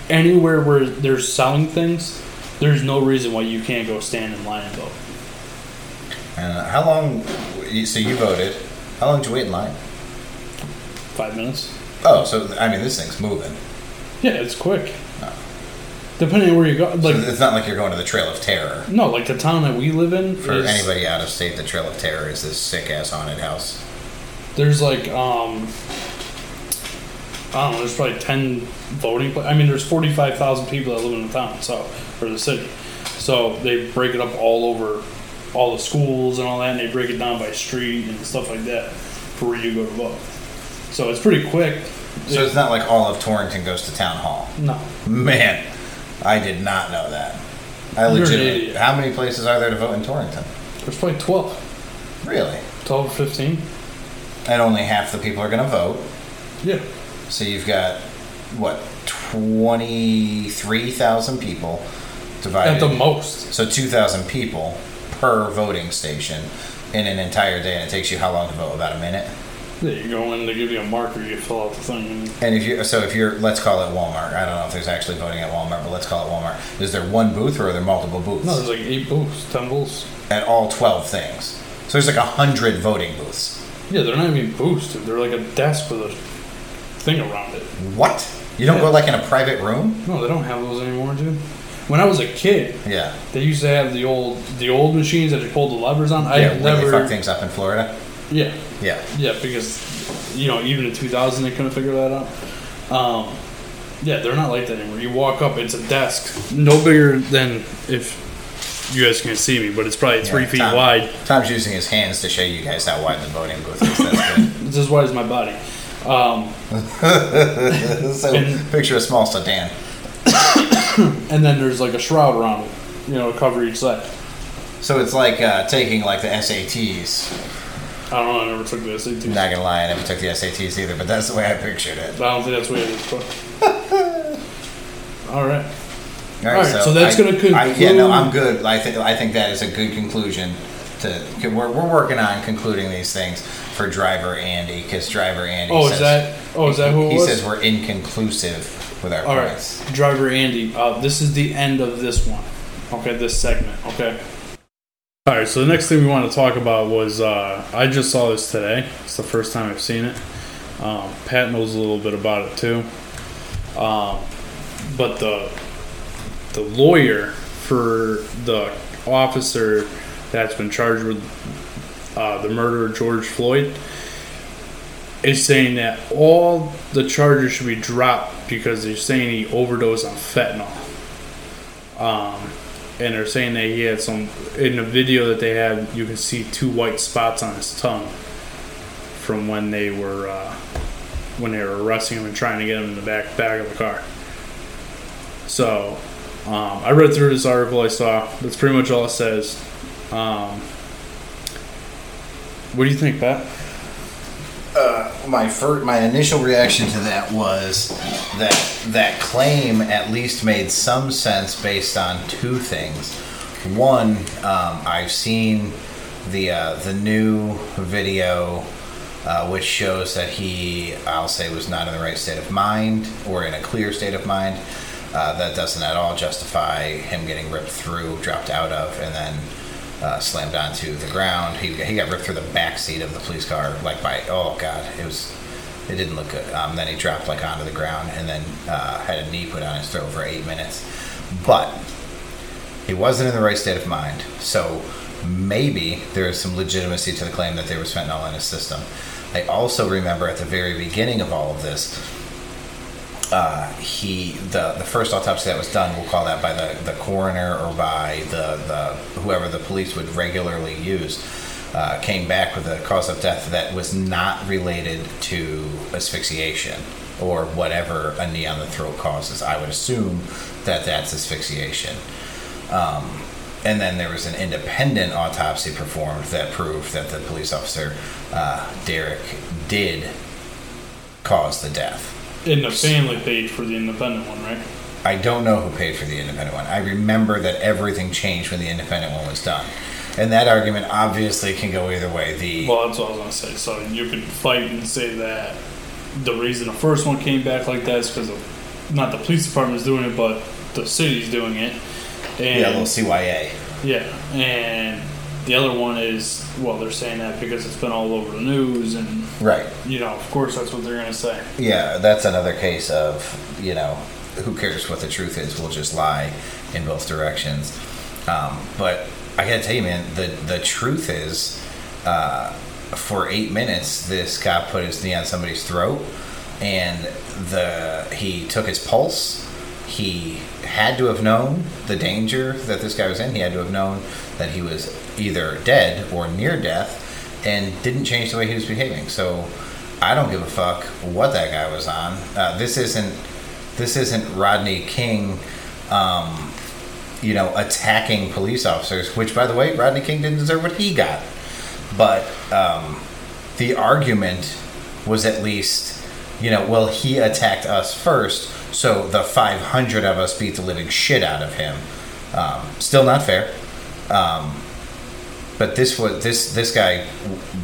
anywhere where they're selling things, there's no reason why you can't go stand in line and vote. And uh, how long? So you voted. How long did you wait in line? Five minutes. Oh, so I mean, this thing's moving. Yeah, it's quick. Depending on where you go, like so it's not like you're going to the Trail of Terror. no, like the town that we live in. For is- anybody out of state, the Trail of Terror is this sick ass haunted house. There's like um I don't know, there's probably ten voting pla- I mean there's forty five thousand people that live in the town, so or the city. So they break it up all over all the schools and all that and they break it down by street and stuff like that for where you go to vote. So it's pretty quick. So it's not like all of Torrington goes to town hall. no. Man, I did not know that. I You're an legitimately. idiot. How many places are there to vote in Torrington? There's probably 12, Really? 12 or 15. And only half the people are going to vote. Yeah. So you've got what twenty three thousand people divided. At the most. So two thousand people per voting station in an entire day, and it takes you how long to vote? About a minute. Yeah, you go in, they give you a marker, you fill out the thing. And if you so if you're let's call it Walmart. I don't know if there's actually voting at Walmart, but let's call it Walmart. Is there one booth or are there multiple booths? no, there's like eight booths, 10 booths. at all twelve things. So there's like a hundred voting booths. Yeah, they're not even booths, dude. They're like a desk with a thing around it. What? You don't go like in a private room? No, they don't have those anymore, dude. When I was a kid, Yeah. they used to have the old the old machines that you pulled the levers on. I yeah, never. fuck things up in Florida. Yeah, Yeah. yeah, because you know even in 2000 they couldn't figure that out. Um, yeah, they're not like that anymore. You walk up, it's a desk, no bigger than if you guys can't see me, but it's probably three Yeah, feet Tom- wide. Tom's using his hands to show you guys how wide the voting booth is. It's as wide as my body. Um, so And- picture a small sedan. and then there's like a shroud around it, you know, to cover each side. So it's like uh, taking like the SATs. I don't know. I never took the SAT. Not gonna lie, I never took the SATs either, but that's the way I pictured it. I don't think that's what it is. But All right. All right, so that's I- gonna I, yeah, no, conclude- I'm good. I think I think that is a good conclusion. To we're, we're working on concluding these things for driver Andy because driver Andy. Oh, is says, that? Oh, is that who it he was? says we're inconclusive with our All right, points. driver Andy. Uh, this is the end of this one. Okay, this segment. Okay. All right. So the next thing we want to talk about was uh, I just saw this today. It's the first time I've seen it. Um, Pat knows a little bit about it too. Um, but the the lawyer for the officer that's been charged with uh, the murder of George Floyd is saying that all the charges should be dropped because they're saying he overdosed on fentanyl. Um, and they're saying that he had some in the video that they have. You can see two white spots on his tongue from when they were uh, when they were arresting him and trying to get him in the back back of the car. So um, I read through this article I saw. That's pretty much all it says. Um, what do you think, Pat? My first, my initial reaction to that was that that claim at least made some sense based on two things. One, um, I've seen the uh, the new video, uh, which shows that he, I'll say, was not in the right state of mind or in a clear state of mind. Uh, that doesn't at all justify him getting ripped through, dropped out of, and then uh, slammed onto the ground. He, he got ripped through the back seat of the police car, like by oh god, it was it didn't look good. Um, then he dropped like onto the ground and then uh, had a knee put on his throat for eight minutes, but he wasn't in the right state of mind. So maybe there is some legitimacy to the claim that there was fentanyl in his system. I also remember at the very beginning of all of this, uh, he the the first autopsy that was done, we'll call that by the, the coroner or by the, the whoever the police would regularly use, uh, came back with a cause of death that was not related to asphyxiation or whatever a knee on the throat causes. I would assume that that's asphyxiation. Um, and then there was an independent autopsy performed that proved that the police officer, uh, Derek, did cause the death. In the family page for the independent one, right? I don't know who paid for the independent one. I remember that everything changed when the independent one was done. And that argument obviously can go either way. The Well, that's what I was gonna say. So you could fight and say that the reason the first one came back like that is because of not the police department is doing it, but the city's doing it. And yeah, little CYA. Yeah, and the other one is well, they're saying that because it's been all over the news, and Right. you know, of course, that's what they're gonna say. Yeah, that's another case of, you know, who cares what the truth is? We'll just lie in both directions. Um, but I gotta tell you, man, the the truth is, uh, for eight minutes, this cop put his knee on somebody's throat, and the he took his pulse. He had to have known the danger that this guy was in. He had to have known that he was either dead or near death, and didn't change the way he was behaving. So I don't give a fuck what that guy was on. Uh, this isn't this isn't Rodney King, um, you know, attacking police officers. Which, by the way, Rodney King didn't deserve what he got. But um, the argument was at least, you know, well, he attacked us first, so the 500 of us beat the living shit out of him. Um, still not fair. Um, but this was this this guy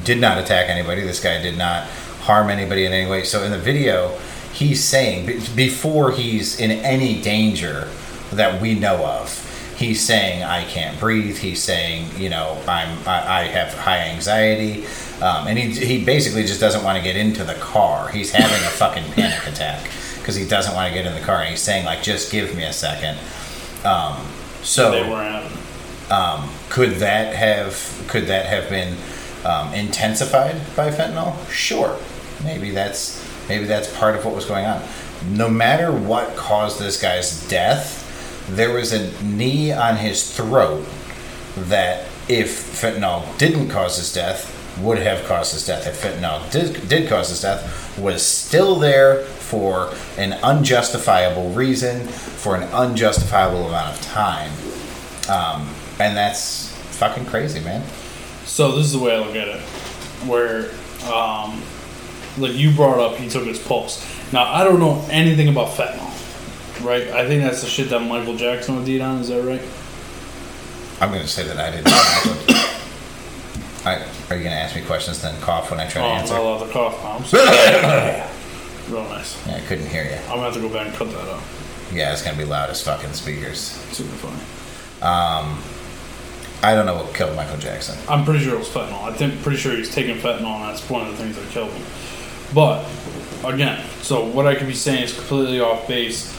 did not attack anybody. This guy did not harm anybody in any way. So in the video, he's saying before he's in any danger that we know of, he's saying I can't breathe. He's saying you know I'm I, I have high anxiety, um, and he he basically just doesn't want to get into the car. He's having a fucking panic attack because he doesn't want to get in the car, and he's saying like just give me a second. Um, so They weren't having. Um, could that have could that have been um, intensified by fentanyl? Sure, maybe that's maybe that's part of what was going on. No matter what caused this guy's death, there was a knee on his throat that, if fentanyl didn't cause his death, would have caused his death. If fentanyl did, did cause his death, was still there for an unjustifiable reason, for an unjustifiable amount of time. Um, and that's fucking crazy, man. So this is the way I look at it, where, um, like you brought up, he took his pulse. Now I don't know anything about fentanyl. right? I think that's the shit that Michael Jackson would eat on. Is that right? I'm going to say that I didn't. I, are you going to ask me questions then cough when I try Oh, to I answer? love the cough bombs. Real nice. Yeah, I couldn't hear you. I'm gonna have to go back and cut that out. Yeah, it's going to be loud as fucking speakers. Super funny. I don't know what killed Michael Jackson. I'm pretty sure it was fentanyl. I think pretty sure he was taking fentanyl, and that's one of the things that killed him. But again, so what I could be saying is completely off base.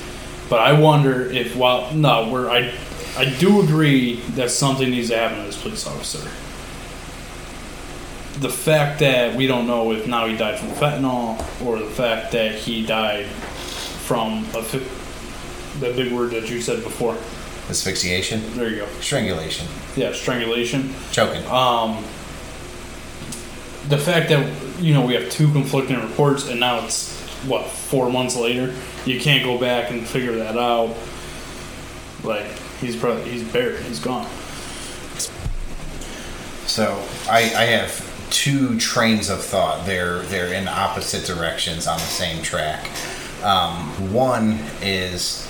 But I wonder if while no, we're I I do agree that something needs to happen to this police officer. The fact that we don't know if now he died from fentanyl or the fact that he died from a the big word that you said before. Asphyxiation, There you go. strangulation, Yeah, strangulation. choking. Um, the fact that you know we have two conflicting reports, and now it's what four months later, you can't go back and figure that out. Like he's probably he's buried, he's gone. So I, I have two trains of thought. They're they're in opposite directions on the same track. Um, one is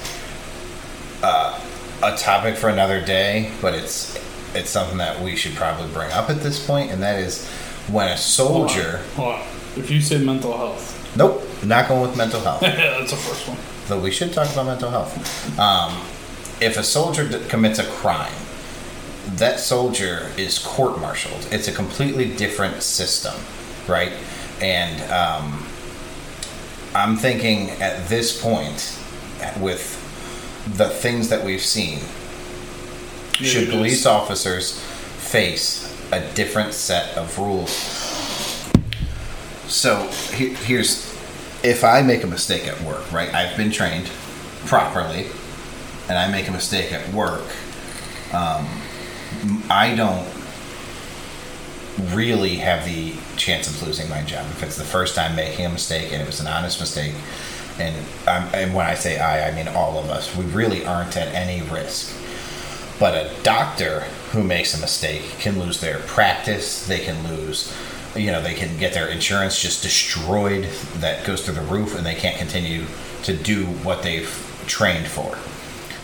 uh, a topic for another day, but it's it's something that we should probably bring up at this point, and that is when a soldier. Hold on. If you say mental health, Nope, not going with mental health. that's the first one. though we should talk about mental health. Um, if a soldier d- commits a crime, that soldier is court-martialed. It's a completely different system, right? And um, I'm thinking at this point, with the things that we've seen, Yeah, should police officers face a different set of rules? So he- here's if I make a mistake at work, right? I've been trained properly, and I make a mistake at work. Um, I don't really have the chance of losing my job if it's the first time making a mistake and it was an honest mistake. And um, and when I say I, I mean all of us. We really aren't at any risk. But a doctor who makes a mistake can lose their practice. They can lose, you know, they can get their insurance just destroyed that goes through the roof and they can't continue to do what they've trained for.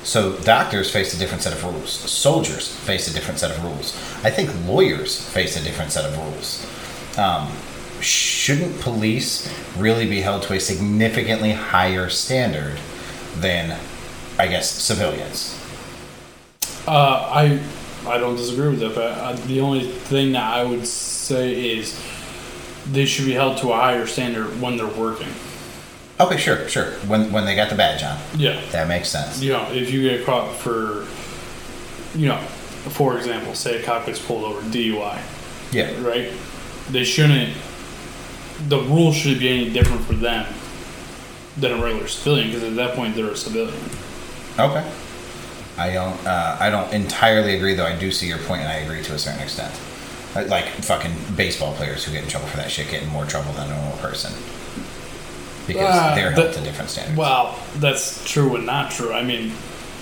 So doctors face a different set of rules. Soldiers face a different set of rules. I think lawyers face a different set of rules. Um, shouldn't police really be held to a significantly higher standard than, I guess, civilians? Uh, I I don't disagree with that, but uh, the only thing that I would say is they should be held to a higher standard when they're working. Okay, sure, sure. When when they got the badge on, Yeah. that makes sense. you know, if you get caught for, you know, for example, say a cop gets pulled over DUI, Yeah, right? They shouldn't. The rules should be any different for them than a regular civilian because at that point they're a civilian. Okay. I don't. Uh, I don't entirely agree, though. I do see your point, and I agree to a certain extent. Like- Like fucking baseball players who get in trouble for that shit get in more trouble than a normal person because Ah, they're held to different standards. Well, that's true and not true. I mean,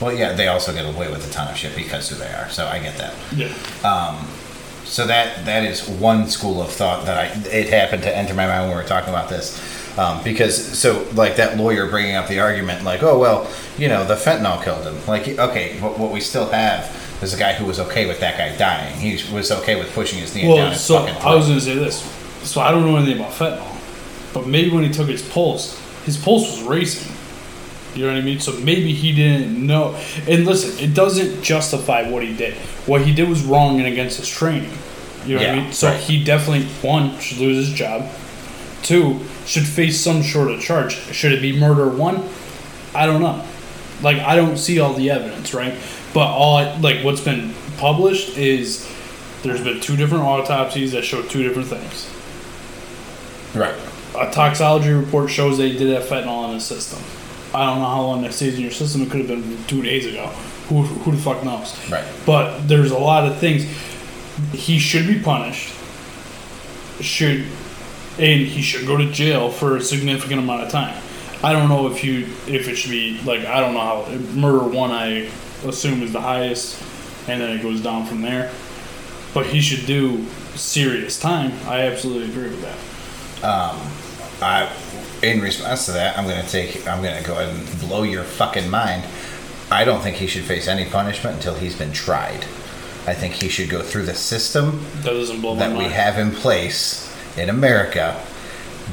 Well, yeah, they also get away with a ton of shit because who they are. So I get that. yeah, So that that is one school of thought that I it happened to enter my mind when we were talking about this. Um, because so like that lawyer bringing up the argument like oh well you know the fentanyl killed him like okay but what we still have is a guy who was okay with that guy dying he was okay with pushing his knee down Well, his so fucking I was gonna say this. So I don't know anything about fentanyl, but maybe when he took his pulse, his pulse was racing. You know what I mean? So maybe he didn't know. And listen, it doesn't justify what he did. What he did was wrong and against his training. You know what I mean? So right. he definitely one should lose his job. Two should face some sort of charge. Should it be murder? One, I don't know. Like I don't see all the evidence, right? But all I, like what's been published is there's been two different autopsies that show two different things. right A toxology report shows they did have fentanyl in his system. I don't know how long that stays in your system. It could have been two days ago. Who, who the fuck knows? Right. But there's a lot of things. He should be punished. Should and he should go to jail for a significant amount of time. I don't know if you if it should be like I don't know how murder one I assume is the highest, and then it goes down from there. But he should do serious time. I absolutely agree with that. Um, I in response to that, I'm gonna take. I'm gonna go ahead and blow your fucking mind. I don't think he should face any punishment until he's been tried. I think he should go through the system That doesn't blow my that we have in place in America.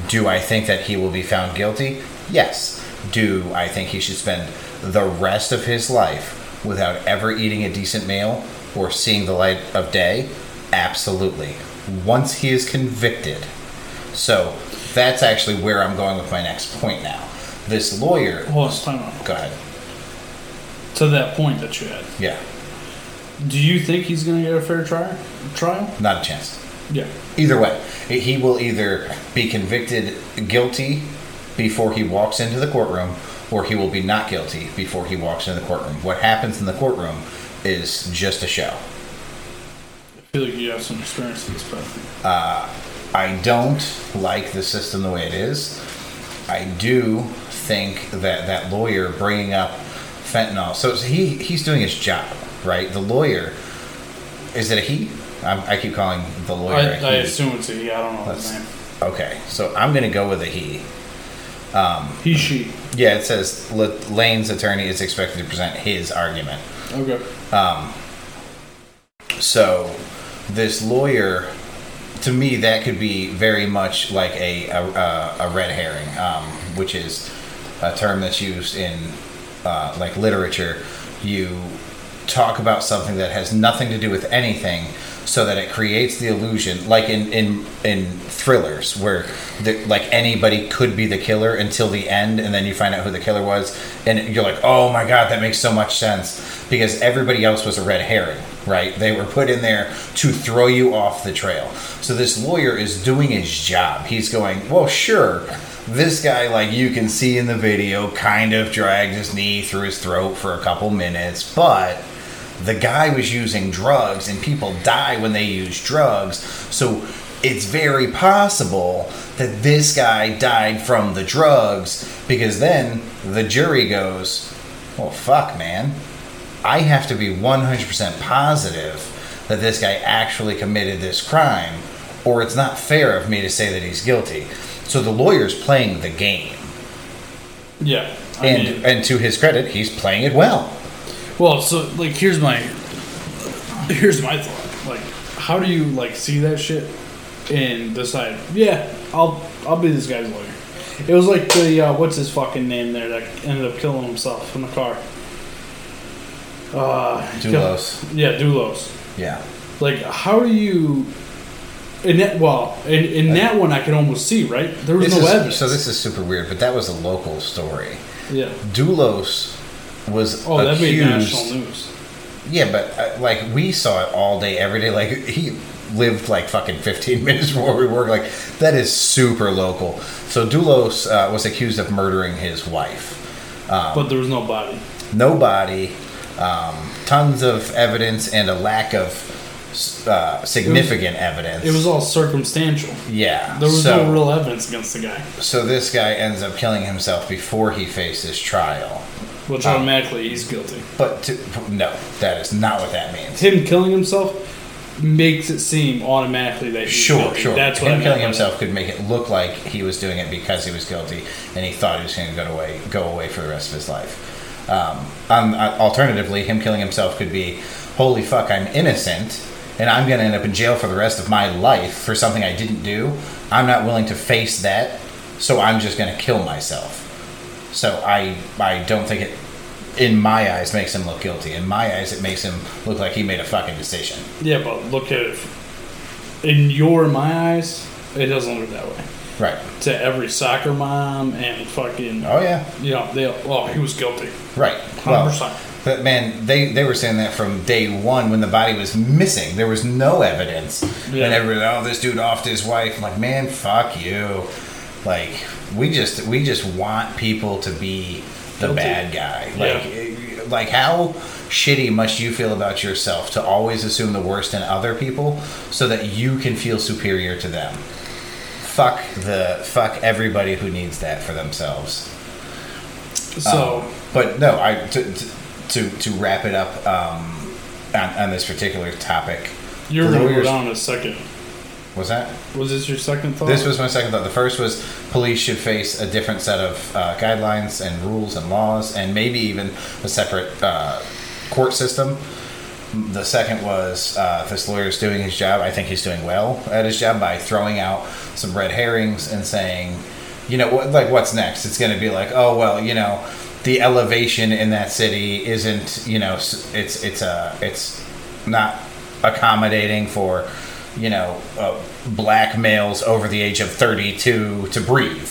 Do I think that he will be found guilty? Yes. Do I think he should spend the rest of his life without ever eating a decent meal or seeing the light of day? Absolutely. Once he is convicted. So that's actually where I'm going with my next point now. This lawyer. Hold on, time out. Go ahead. To that point that you had, Yeah. do you think he's going to get a fair trial? Trial? Not a chance. Yeah. Either way, he will either be convicted guilty before he walks into the courtroom, or he will be not guilty before he walks into the courtroom. What happens in the courtroom is just a show. I feel like you have some experience in this, but uh, I don't like the system the way it is. I do think that that lawyer bringing up fentanyl. So he he's doing his job, right? The lawyer is it a he? I'm, I keep calling the lawyer I, I assume it's a he. I don't know his Let's- name. Okay, so I'm gonna go with a he. He, she. Yeah, it says La- Lane's attorney is expected to present his argument. Okay. Um, So, this lawyer, to me, that could be very much like a a, a, red herring, um, which is a term that's used in uh, like literature. You talk about something that has nothing to do with anything, so that it creates the illusion, like in in in thrillers, where the, like anybody could be the killer until the end, and then you find out who the killer was, and you're like, oh my god, that makes so much sense because everybody else was a red herring, right? They were put in there to throw you off the trail. So this lawyer is doing his job. He's going, well, sure. This guy, like you can see in the video, kind of dragged his knee through his throat for a couple minutes, but the guy was using drugs and people die when they use drugs. So it's very possible that this guy died from the drugs because then the jury goes, well, fuck, man. I have to be 100% positive that this guy actually committed this crime, or it's not fair of me to say that he's guilty. So the lawyer's playing the game. Yeah. I And, mean, and to his credit, he's playing it well. well, so like, here's my, here's my thought. Like, how do you like see that shit and decide? Yeah, I'll I'll be this guy's lawyer. It was like the uh, what's his fucking name there that ended up killing himself in the car. Uh, Dulos. Yeah, Dulos. Yeah. Like, how do you? In that, well, in, in that one, I can almost see right. There was no is- evidence. So this is super weird, but that was a local story. yeah. Dulos was Oh, that made accused. national news. Yeah, but uh, like we saw it all day, every day. Like he lived like fucking 15 minutes from where we work. Like that is super local. So Dulos uh, was accused of murdering his wife. but there was no body. No body, um, tons of evidence, and a lack of uh, significant evidence. It was all circumstantial. yeah. There was so, no real evidence against the guy, So this guy ends up killing himself before he faces trial. which Um, automatically he's guilty. But to, no, that is not what that means. Him killing himself makes it seem automatically that he's Sure, guilty. sure. That's what Him I killing himself could make it look like he was doing it because he was guilty, and he thought he was going to go away, go away for the rest of his life. Um, um, uh, alternatively, him killing himself could be, "Holy fuck, I'm innocent, and I'm going to end up in jail for the rest of my life for something I didn't do. I'm not willing to face that, so I'm just going to kill myself." So I, I don't think it, in my eyes, makes him look guilty. In my eyes, it makes him look like he made a fucking decision. Yeah, but look at it. In your my eyes, it doesn't look that way. Right. To every soccer mom and fucking, Oh yeah. you know, they oh he was guilty. Right. 100%. but man, they, they were saying that from day one when the body was missing. There was no evidence. Yeah. And everybody, oh, this dude offed his wife. I'm like, man, fuck you. Like, we just we just want people to be the Guilty. bad guy. Like, eh, like how shitty must you feel about yourself to always assume the worst in other people so that you can feel superior to them? Fuck the fuck everybody who needs that for themselves. So Um, but no, I to to to, to wrap it up um, on, on this particular topic. you're gonna go lawyers- down a second. Was that? Was this your second thought? This was my second thought. The first was police should face a different set of uh, guidelines and rules and laws, and maybe even a separate uh, court system. The second was uh, this is doing his job. I think he's doing well at his job by throwing out some red herrings and saying, you know, what, like what's next? It's going to be like, oh well, you know, the elevation in that city isn't, you know, it's it's a it's not accommodating for, you know, uh, black males over the age of thirty-two to breathe.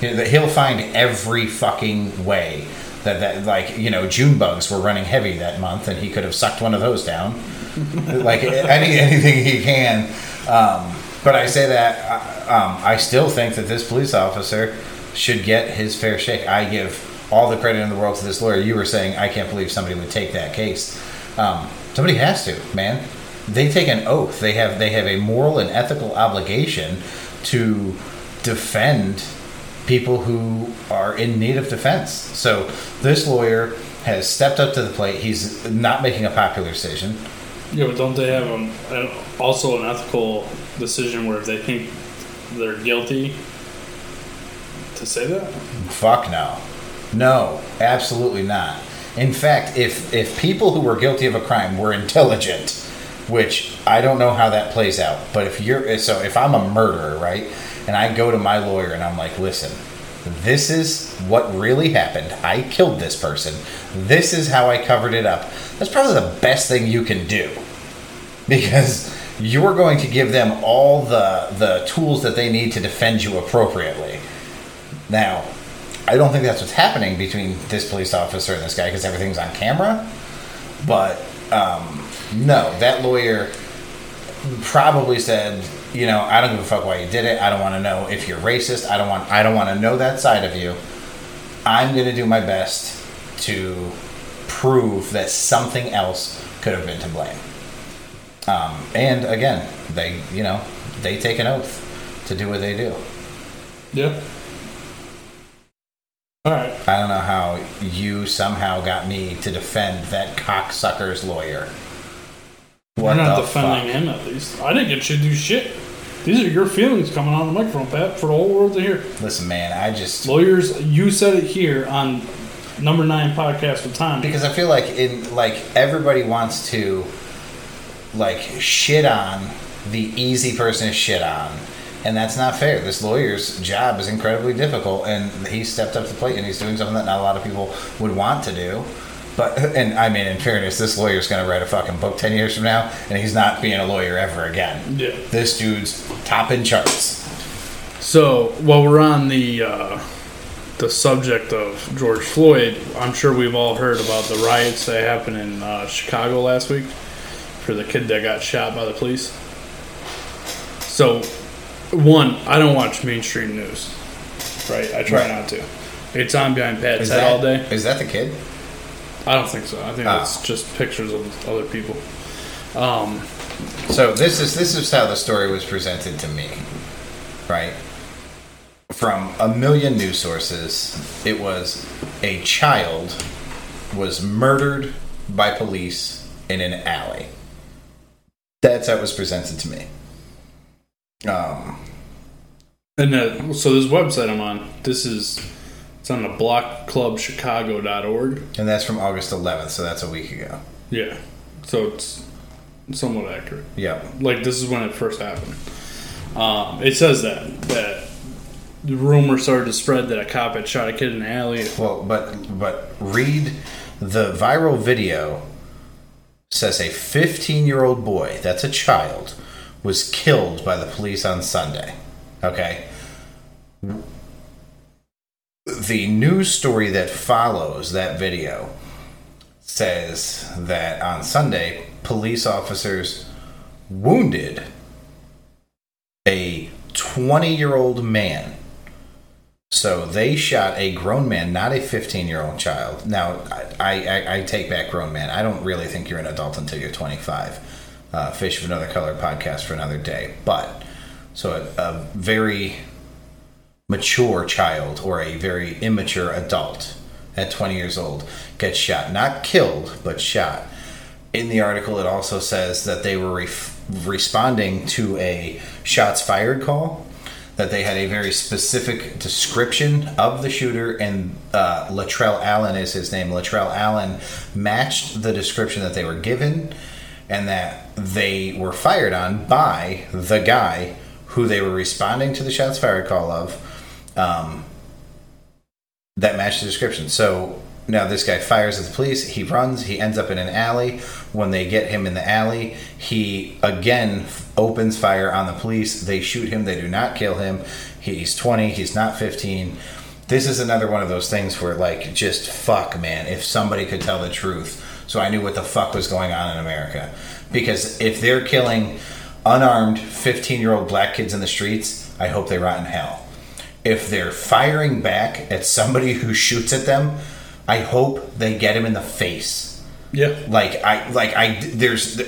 You know, that he'll find every fucking way that that like you know June bugs were running heavy that month, and he could have sucked one of those down. like any anything he can. Um, but I say that uh, um, I still think that this police officer should get his fair shake. I give all the credit in the world to this lawyer. You were saying I can't believe somebody would take that case. Um, somebody has to, man. They take an oath. They have they have a moral and ethical obligation to defend people who are in need of defense. So this lawyer has stepped up to the plate. He's not making a popular decision. Yeah, but don't they have an, also an ethical decision where if they think they're guilty to say that? Fuck no. No, absolutely not. In fact, if if people who were guilty of a crime were intelligent, which I don't know how that plays out, but if you're so if I'm a murderer, right? And I go to my lawyer and I'm like, "Listen, this is what really happened. I killed this person. This is how I covered it up." That's probably the best thing you can do. Because you're going to give them all the the tools that they need to defend you appropriately. Now, I don't think that's what's happening between this police officer and this guy because everything's on camera. But um, no, that lawyer probably said, you know, I don't give a fuck why you did it. I don't want to know if you're racist. I don't want. I don't want to know that side of you. I'm going to do my best to prove that something else could have been to blame. Um, and again, they, you know, they take an oath to do what they do. Yeah. All right. I don't know how you somehow got me to defend that cocksucker's lawyer. We're not defending fuck? him at least. I didn't get you to do shit. These are your feelings coming on the microphone, Pat, for the whole world to hear. Listen, man, I just Lawyers, you said it here on number nine podcast with Tom. because I feel like in like everybody wants to like shit on the easy person to shit on, and that's not fair. This lawyer's job is incredibly difficult, and he stepped up to the plate, and he's doing something that not a lot of people would want to do. But and I mean, in fairness, this lawyer's going to write a fucking book ten years from now, and he's not being a lawyer ever again. Yeah. This dude's topping charts. So while we're on the uh, the subject of George Floyd, I'm sure we've all heard about the riots that happened in uh, Chicago last week for the kid that got shot by the police. So, one, I don't watch mainstream news, right? I try Right. not to. It's on behind Pat's head all day. Is that the kid? I don't think so. I think Ah. it's just pictures of other people. Um, So this is this is how the story was presented to me, right? From a million news sources, it was a child was murdered by police in an alley. That's how it was presented to me. Um, And uh, so this website I'm on, this is it's on the blockclubchicago.org. and that's from August 11th, so that's a week ago. Yeah. So it's somewhat accurate. Yeah. Like this is when it first happened. Um, it says that that the rumor started to spread that a cop had shot a kid in the alley. Well, but but read the viral video says a 15-year-old boy, that's a child, was killed by the police on Sunday. Okay? The news story that follows that video says that on Sunday, police officers wounded a 20 year old man so they shot a grown man, not a 15 year old child. Now, I, I, I take back grown man. I don't really think you're an adult until you're 25. Uh, Fish of Another Color podcast for another day. But, so a, a very mature child or a very immature adult at 20 years old gets shot. Not killed, but shot. in the article, it also says that they were responding to a shots fired call. That they had a very specific description of the shooter, and uh, Latrell Allen is his name. Latrell Allen matched the description that they were given, and that they were fired on by the guy who they were responding to the shots fired call of. Um, that matched the description. So now this guy fires at the police. He runs. He ends up in an alley. When they get him in the alley, he again opens fire on the police. They shoot him. They do not kill him. He's 20. He's not 15. This is another one of those things where, like, just fuck, man. If somebody could tell the truth, so I knew what the fuck was going on in America. Because if they're killing unarmed 15 year old black kids in the streets, I hope they rot in hell if they're firing back at somebody who shoots at them, I hope they get him in the face. Yeah. Like I like I there's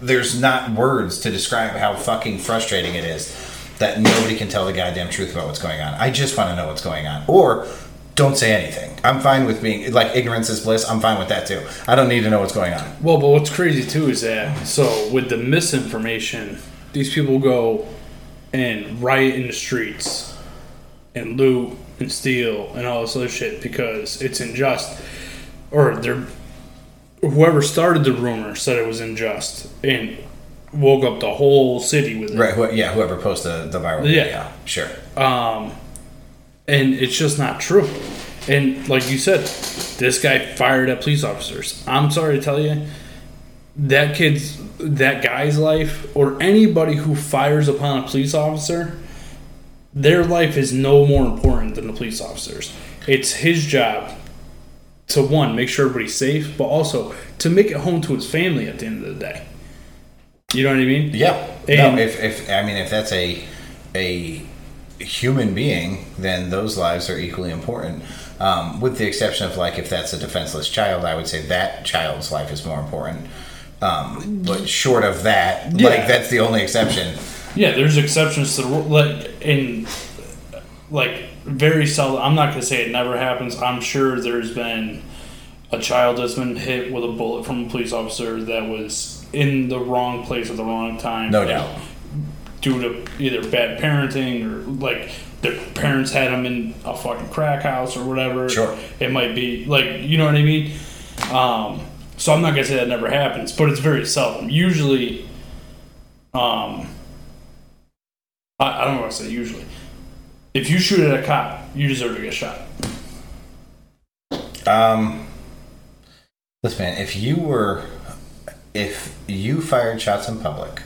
there's not words to describe how fucking frustrating it is that nobody can tell the goddamn truth about what's going on. I just want to know what's going on. Or don't say anything. I'm fine with being like ignorance is bliss. I'm fine with that too. I don't need to know what's going on. Well, but what's crazy too is that so with the misinformation, these people go and riot in the streets and loot and steal and all this other shit because it's unjust, or they're whoever started the rumor said it was unjust and woke up the whole city with it. Right? Wh- yeah. Whoever posted the viral Yeah. video. Sure. Um, and it's just not true. And like you said, this guy fired at police officers. I'm sorry to tell you, that kid's that guy's life or anybody who fires upon a police officer, their life is no more important than the police officers. It's his job to one make sure everybody's safe, but also to make it home to his family at the end of the day. You know what I mean? Yeah. And- no, if, if I mean if that's a a human being, then those lives are equally important. Um, with the exception of like if that's a defenseless child, I would say that child's life is more important. Um, but short of that, Yeah. like that's the only exception. Yeah, there's exceptions to the rule. Like in like very seldom. I'm not gonna say it never happens. I'm sure there's been a child that's been hit with a bullet from a police officer that was in the wrong place at the wrong time. No doubt. Due to either bad parenting or like their parents had them in a fucking crack house or whatever. Sure. It might be like you know what I mean. Um, so I'm not gonna say that never happens, but it's very seldom. Usually, um, I, I don't want to say usually. If you shoot at a cop, you deserve to get shot. Um, listen, man, if you were, if you fired shots in public,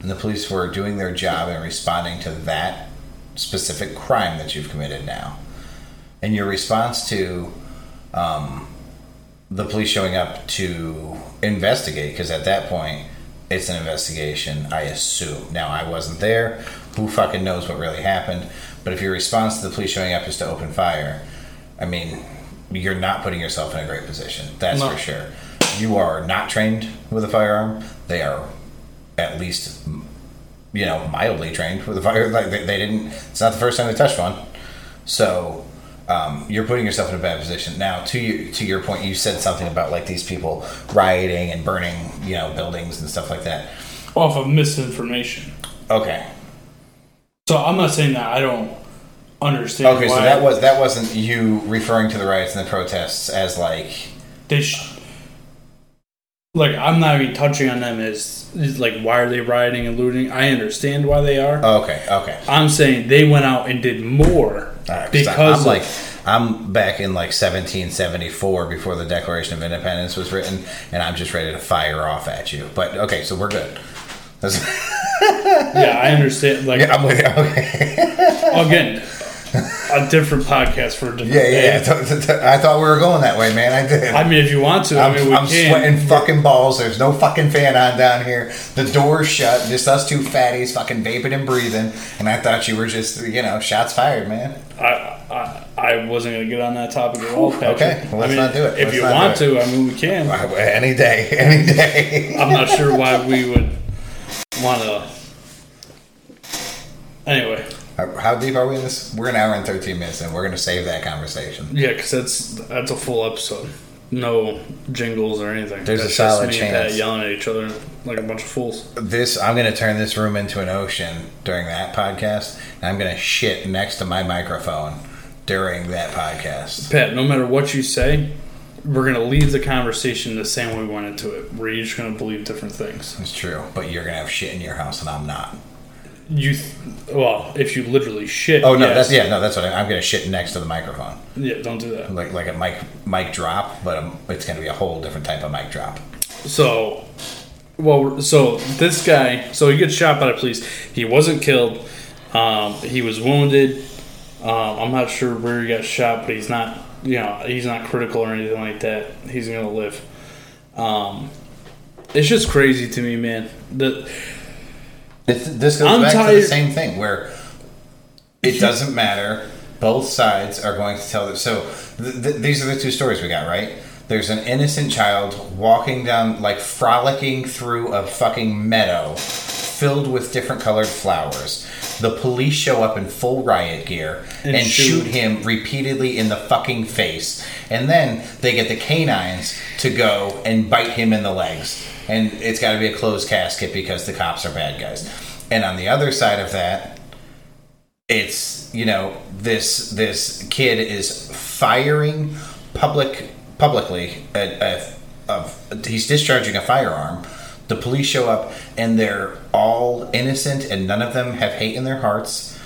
and the police were doing their job and responding to that specific crime that you've committed now, and your response to um, the police showing up to investigate, because at that point it's an investigation, I assume. Now I wasn't there. Who fucking knows what really happened? But if your response to the police showing up is to open fire, I mean, you're not putting yourself in a great position. That's No. for sure. You are not trained with a firearm. They are at least, you know, mildly trained with a fire. Like they, they didn't. It's not the first time they touched one. So um, you're putting yourself in a bad position. Now, to you, to your point, you said something about like these people rioting and burning, you know, buildings and stuff like that. Off of misinformation. Okay. So I'm not saying that I don't understand. Okay, so that was that wasn't you referring to the riots and the protests as like they. Sh- like I'm not even touching on them as, as like why are they rioting and looting? I understand why they are. Oh, okay, okay. I'm saying they went out and did more right, 'cause because I, am of- like I'm back in like 1774 before the Declaration of Independence was written, and I'm just ready to fire off at you. But okay, so we're good. Yeah, I understand. Like yeah, I'm with you. Okay. again, a different podcast for a different Yeah, yeah. I thought- I thought we were going that way, man. I did. I mean, if you want to, I'm, I mean, we I'm can. sweating fucking balls. There's no fucking fan on down here. The door's shut. Just us two fatties fucking vaping and breathing. And I thought you were just, you know, shots fired, man. I, I, I wasn't going to get on that topic at all, Patrick. Okay, well, let's I mean, not do it. If Let's you want to, I mean, we can. Any day, any day. I'm not sure why we would want to. Anyway, How- deep are we in this? We're an hour and 13 minutes, and we're going to save that conversation. yeah, because that's that's a full episode. no jingles or anything. There's a solid just me and Pat chance. yelling at each other like a bunch of fools. This I'm going to turn this room into an ocean during that podcast, and I'm going to shit next to my microphone during that podcast. Pat, no matter what you say, we're gonna leave the conversation the same way we went into it. We're each gonna believe different things. It's true, but you're going to have shit in your house, and I'm not. You, th- well, if you literally shit. Oh no, yes. that's yeah, no, that's what I, I'm going to shit next to the microphone, Yeah, don't do that. like like a mic mic drop, but um, it's going to be a whole different type of mic drop. So, well, so this guy, so he gets shot by the police. He wasn't killed. Um, he was wounded. Um, I'm not sure where he got shot, but he's not. You know, he's not critical or anything like that. He's gonna live. Um, it's just crazy to me, man. The This, this goes I'm back to the same thing where it doesn't matter. Both sides are going to tell. The, so th- th- these are the two stories we got, right? There's an innocent child walking down, like frolicking through a fucking meadow filled with different colored flowers. The police show up in full riot gear and, And shoot shoot. him repeatedly in the fucking face. And then they get the canines to go and bite him in the legs. And it's got to be a closed casket because the cops are bad guys. And on the other side of that, it's you know this this kid is firing public publicly at, at, of he's discharging a firearm the police show up and they're all innocent and none of them have hate in their hearts.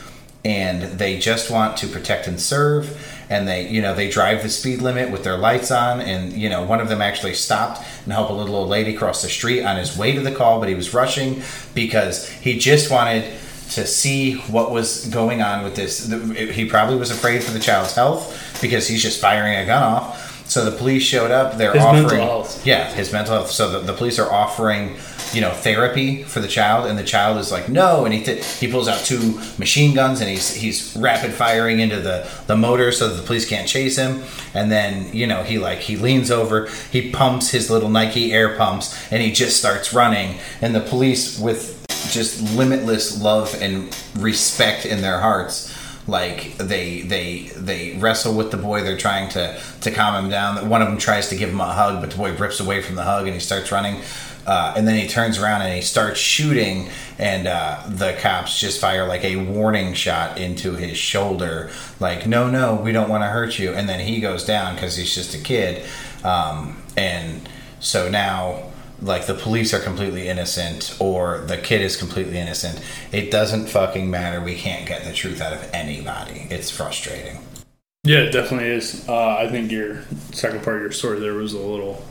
And they just want to protect and serve. And they you know they drive the speed limit with their lights on. And you know one of them actually stopped and helped a little old lady cross the street on his way to the call but he was rushing because he just wanted to see what was going on with this. He probably was afraid for the child's health because he's just firing a gun off so the police showed up they're His mental offering health. yeah his mental health. So the, the police are offering you know therapy for the child and the child is like no and he th- he pulls out two machine guns and he's he's rapid firing into the the motor so that the police can't chase him. And then you know he like he leans over he pumps his little Nike air pumps and he just starts running. And the police with just limitless love and respect in their hearts like they they they wrestle with the boy. They're trying to to calm him down. One of them tries to give him a hug but the boy rips away from the hug and he starts running. Uh, and then he turns around and he starts shooting. And uh, the cops just fire like a warning shot into his shoulder. Like no no we don't want to hurt you. And then he goes down because he's just a kid. Um, and so now like the police are completely innocent or the kid is completely innocent it doesn't fucking matter we can't get the truth out of anybody it's frustrating Yeah, it definitely is. Uh, I think your second part of your story there was a little,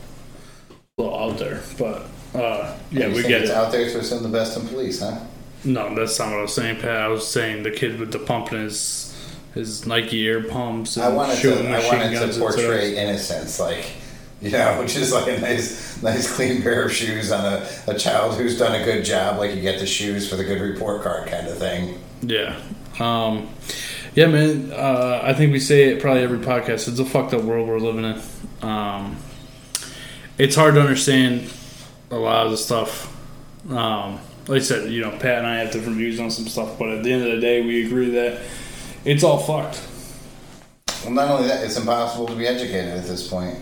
little out there, but uh, yeah, we get it. out there for some of the best in police huh No, that's not what I was saying, Pat. I was saying the kid with the pump in his his Nike air pumps and I wanted to I wanted to portray innocence like you know is like a nice nice clean pair of shoes on a, a child who's done a good job like you get the shoes for the good report card kind of thing Yeah. Um, yeah, man. Uh, I think we say it probably every podcast. It's a fucked up world we're living in. Um, it's hard to understand a lot of the stuff. Um, like I said, you know, Pat and I have different views on some stuff, but at the end of the day, we agree that it's all fucked. Well, not only that, it's impossible to be educated at this point.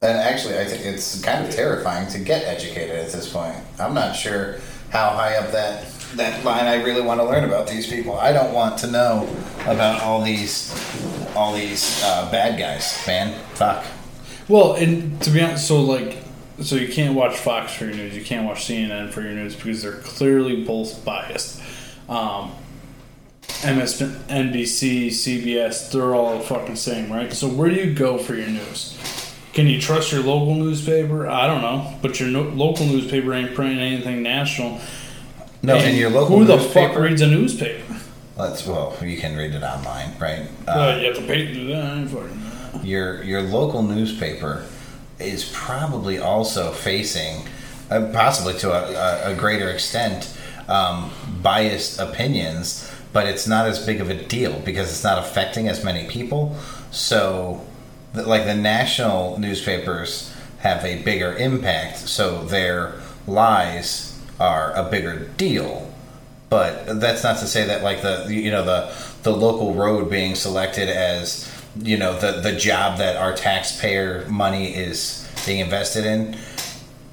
And actually, I think it's kind of terrifying to get educated at this point. I'm not sure how high up that that line I really want to learn about these people. I don't want to know about all these all these uh, bad guys, man. Fuck. Well, and to be honest, so like, so you can't watch Fox for your news, you can't watch CNN for your news because they're clearly both biased. Um, MSNBC, CBS, they're all the fucking same, right? So where do you go for your news? Can you trust your local newspaper? I don't know, but your no- local newspaper ain't printing anything national. No, and your local who the newspaper. fuck reads a newspaper? Let's well, you can read it online, right? Uh, Uh, you have to pay to do that. I ain't fucking- your your local newspaper is probably also facing, uh, possibly to a, a, a greater extent, um, biased opinions, but it's not as big of a deal because it's not affecting as many people. So, like the national newspapers have a bigger impact, so their lies are a bigger deal. But that's not to say that like the you know the the local road being selected as you know the the job that our taxpayer money is being invested in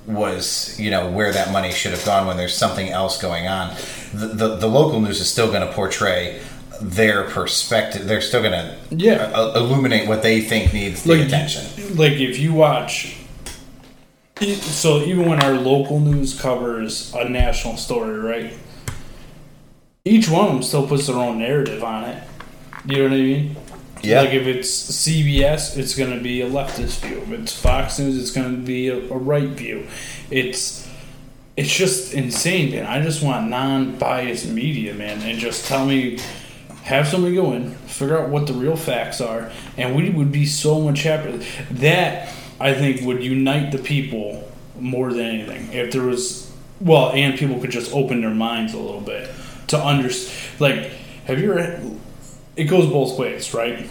was you know where that money should have gone when there's something else going on. The the, the local news is still going to portray their perspective they're still going to Yeah. illuminate what they think needs the attention Like if you watch, so even when our local news covers a national story, right? Each one of them still puts their own narrative on it. You know what I mean? Yeah. Like if it's CBS, it's going to be a leftist view. If it's Fox News, it's going to be a, a right view. It's it's just insane, man. I just want non-biased media, man, and just tell me, have somebody go in, figure out what the real facts are, and we would be so much happier. That I think would unite the people more than anything. If there was, well, and people could just open their minds a little bit to understand. Like, have you ever? It goes both ways, right?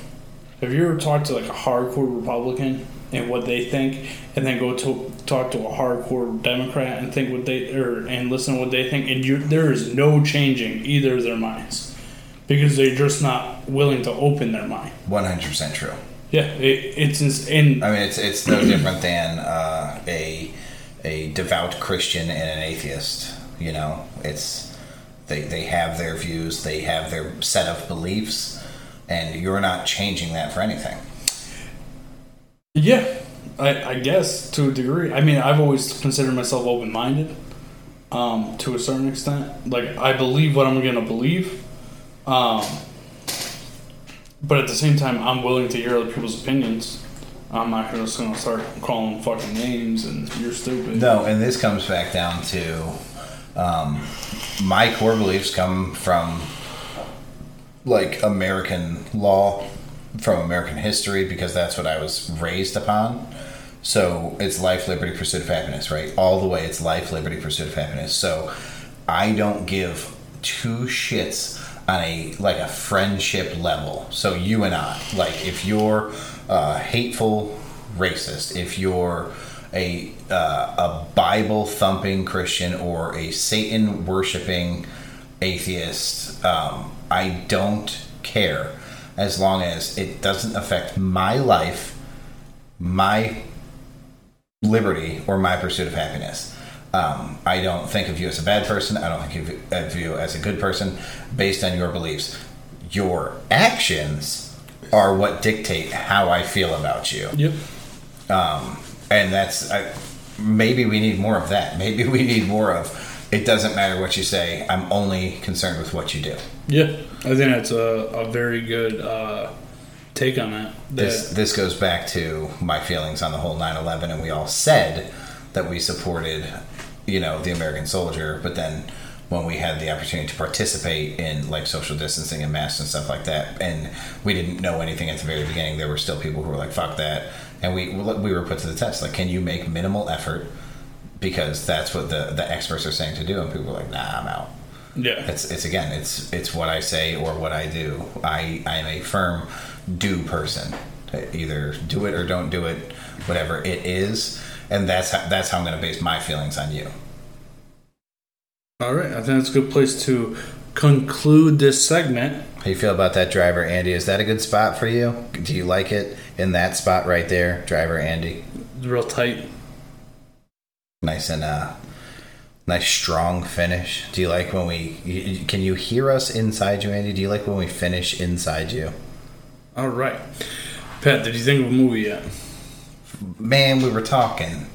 Have you ever talked to like a hardcore Republican and what they think, and then go to talk to a hardcore Democrat and think what they or and listen to what they think, and you there is no changing either of their minds because they're just not willing to open their mind. 100% true Yeah, it, it's and I mean, it's it's no different than uh, a a devout Christian and an atheist. You know, it's they they have their views, they have their set of beliefs, and you're not changing that for anything. Yeah, I, I guess to a degree. I mean, I've always considered myself open minded um, to a certain extent. Like, I believe what I'm going to believe. Um, but at the same time, I'm willing to hear other people's opinions. I'm not just going to start calling fucking names and you're stupid. No, and this comes back down to um, my core beliefs come from like American law, from American history, because that's what I was raised upon. So it's life, liberty, pursuit of happiness, right? All the way, it's life, liberty, pursuit of happiness. So I don't give two shits on a like a friendship level. So you and I, like if you're a hateful racist, if you're a uh, a Bible thumping Christian or a Satan worshiping atheist, um, I don't care as long as it doesn't affect my life, my liberty, or my pursuit of happiness. Um, I don't think of you as a bad person. I don't think of- you as a good person based on your beliefs. Your actions are what dictate how I feel about you Yep. um, and that's I, maybe we need more of that. Maybe we need more of it doesn't matter what you say. I'm only concerned with what you do. Yeah. I think that's a, a very good uh, take on that. This That- this goes back to my feelings on the whole 9/11, and we all said that we supported, you know, the American soldier, but then when we had the opportunity to participate in like social distancing and masks and stuff like that, and we didn't know anything at the very beginning, there were still people who were like, "Fuck that," and we we were put to the test. Like, can you make minimal effort? Because that's what the the experts are saying to do, and people were like, "Nah, I'm out." yeah. it's it's again it's it's what I say or what I do. I I am a firm do person. Either do it or don't do it, whatever it is, and that's how, that's how I'm going to base my feelings on you. All right. I think that's a good place to conclude this segment. How you feel about that driver, Andy? Is that a good spot for you? Do you like it in that spot right there, driver Andy? It's real tight. Nice and uh, nice strong finish. Do you like when we? Can you hear us inside you, Andy? Do you like when we finish inside you? All right. Pat, did you think of a movie yet? Man, we were talking.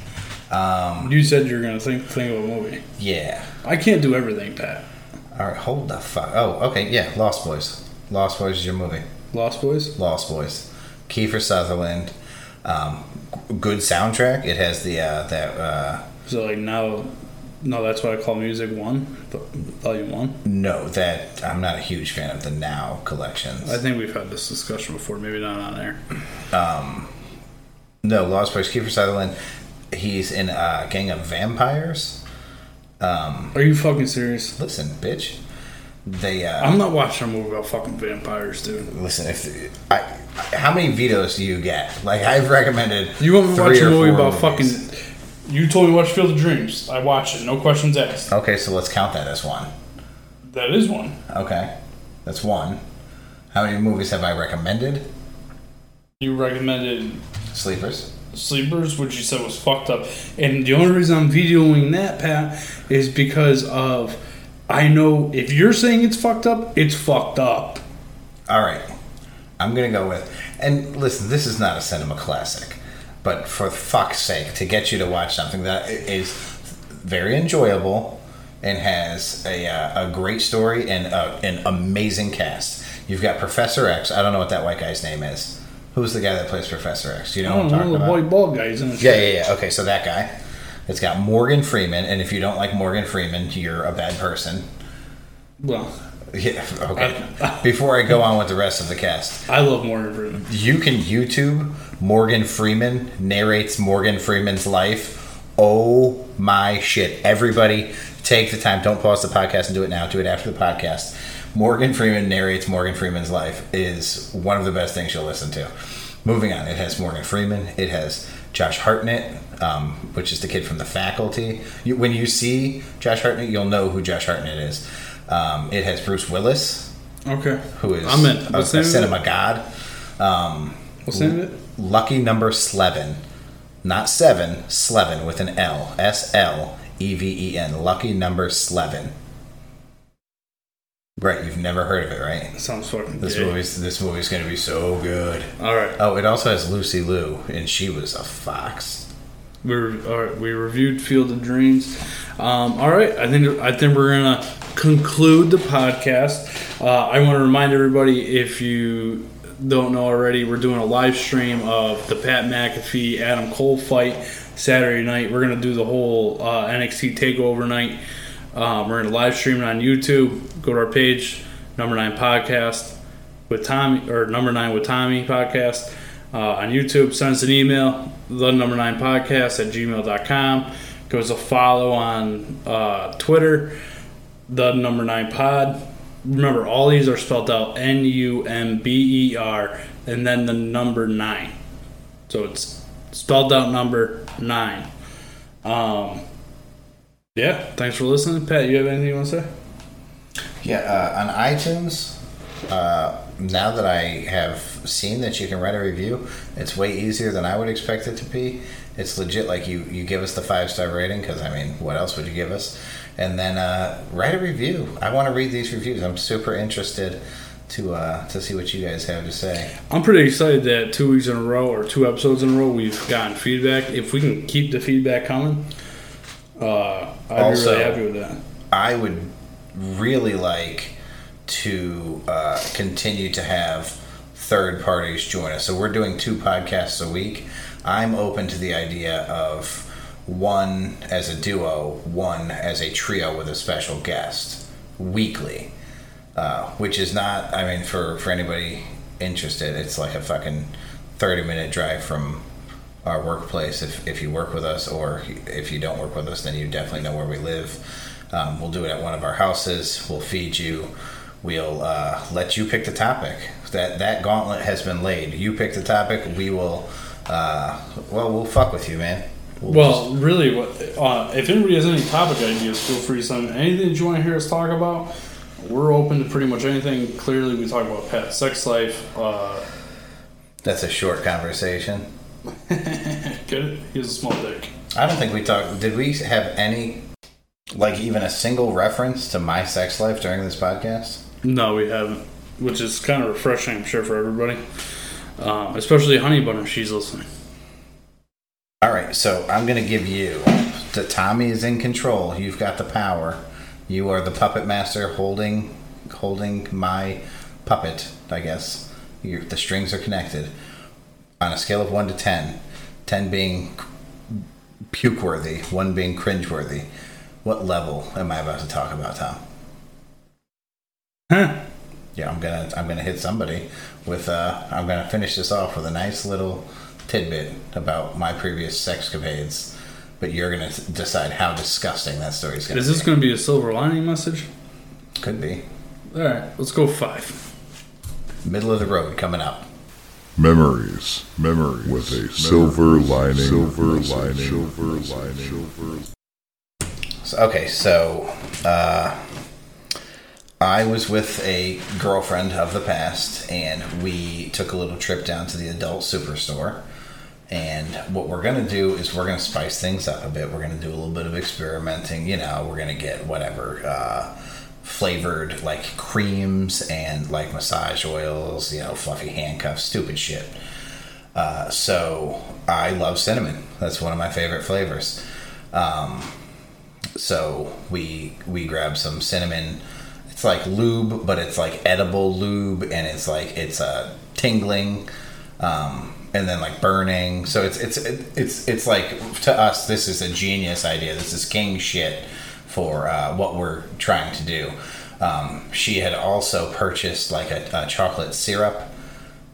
Um, You said you were gonna think think of a movie. yeah. I can't do everything, Pat. All right, hold the fuck. Oh, okay, yeah, Lost Boys. Lost Boys is your movie. Lost Boys. Lost Boys. Kiefer Sutherland. Um, good soundtrack. It has the uh, that uh, So like now, no, that's what I call music one, volume one. no that I'm not a huge fan of the Now collections. I think we've had this discussion before. Maybe not on air. No, Lost Boys. Kiefer Sutherland. He's in a gang of vampires. Are you fucking serious? Listen, bitch. They. Uh, I'm not watching a movie about fucking vampires, dude. listen. If I, how many vetoes do you get? Like I've recommended. You want me to watch a movie about movies. fucking? You told me to watch Field of Dreams. I watched it. No questions asked. Okay, so let's count that as one. That is one. Okay, that's one. How many movies have I recommended? You recommended Sleepers. Sleepers, which you said was fucked up. And the only reason I'm videoing that, Pat, is because of I know if you're saying it's fucked up, it's fucked up. All right. I'm going to go with. And listen, this is not a cinema classic, but for fuck's sake, to get you to watch something that is very enjoyable and has a, uh, a great story and uh an amazing cast. You've got Professor X. I don't know what that white guy's name is. Who's the guy that plays Professor X? You know I what I'm don't talking know the about? white bald guys in it. Yeah, yeah, yeah. Okay, so that guy. It's got Morgan Freeman, and if you don't like Morgan Freeman, you're a bad person. Well, Yeah, okay. Before I go on with the rest of the cast, I love Morgan Freeman. you can YouTube Morgan Freeman narrates Morgan Freeman's life. Oh my shit. Everybody take the time. Don't pause the podcast and do it now. Do it after the podcast. Morgan Freeman narrates Morgan Freeman's life is one of the best things you'll listen to. Moving on, it has Morgan Freeman. It has Josh Hartnett, um, which is the kid from the faculty. You, when you see Josh Hartnett, you'll know who Josh Hartnett is. Um, it has Bruce Willis, Okay. who is I'm in. a, What's a cinema god. Um, What's name of it? Lucky number Slevin. Not seven, Slevin with an L. S L E V E N. Lucky number Slevin. Right, you've never heard of it, right? Sounds fucking This gay. movie's this movie's gonna be so good. All right. Oh, it also has Lucy Liu, and she was a fox. We re- all right, we reviewed Field of Dreams. Um, all right, I think I think we're gonna conclude the podcast. Uh, I want to remind everybody if you don't know already, we're doing a live stream of the Pat McAfee Adam Cole fight Saturday night. We're gonna do the whole uh, NXT Takeover night. Um, we're gonna live stream it on YouTube. Go to our page, Number Nine Podcast with Tommy or Number Nine with Tommy podcast uh, on YouTube. Send us an email, the number nine podcast at gmail.com. Give us a follow on uh, Twitter, the number nine pod. Remember, all these are spelled out N U M B E R and then the number nine. So it's spelled out number nine. Um, yeah, thanks for listening. Pat, you have anything you want to say? Yeah, uh, on iTunes, uh, now that I have seen that you can write a review, it's way easier than I would expect it to be. It's legit. Like you, you give us the five star rating because I mean, what else would you give us? And then uh, write a review. I want to read these reviews. I'm super interested to uh, to see what you guys have to say. I'm pretty excited that two weeks in a row or two episodes in a row we've gotten feedback. If we can keep the feedback coming, uh, I'd Also- be really happy with that. I would really like to uh, continue to have third parties join us. So we're doing two podcasts a week. I'm open to the idea of one as a duo, one as a trio with a special guest weekly, uh, which is not. I mean, for for anybody interested, it's like a fucking thirty minute drive from our workplace if, if you work with us or if you don't work with us then you definitely know where we live um, we'll do it at one of our houses we'll feed you we'll uh, let you pick the topic that that gauntlet has been laid you pick the topic we will uh, well we'll fuck with you man we'll Well, really, what uh, if anybody has any topic ideas, feel free to send anything that you want to hear us talk about. We're open to pretty much anything. Clearly, we talk about pet sex life. Uh, that's a short conversation get it? He has a small dick. i don't think we talked did we have any like even a single reference to my sex life during this podcast No, we haven't, which is kind of refreshing, I'm sure, for everybody, um, especially Honey Bun if she's listening. All right, so I'm going to give you the Tommy is in control. You've got the power. You are the puppet master holding holding my puppet, I guess. you the strings are connected. On a scale of 1 to 10, 10 being puke worthy, 1 being cringe worthy. What level am I about to talk about, Tom? Huh? Yeah, I'm gonna I'm gonna hit somebody with uh I'm gonna finish this off with a nice little tidbit about my previous sexcapades, but you're gonna decide how disgusting that story's gonna be. Is be. this going to be a silver lining message? Could be All right, let's go five. middle of the road coming up. Memories, memories with a silver lining, silver lining, silver lining, silver. Okay, so uh, I was with a girlfriend of the past, and we took a little trip down to the adult superstore. And what we're gonna do is we're gonna spice things up a bit. We're gonna do a little bit of experimenting. You know, we're gonna get whatever uh, flavored like creams and like massage oils. You know, fluffy handcuffs, stupid shit. Uh, so I love cinnamon. That's one of my favorite flavors. Um, so we we grab some cinnamon. It's like lube, but it's like edible lube, and it's like it's uh, tingling, um, and then like burning. So it's it's it's it's like to us, this is a genius idea. This is king shit for uh, what we're trying to do. Um, she had also purchased like a, a chocolate syrup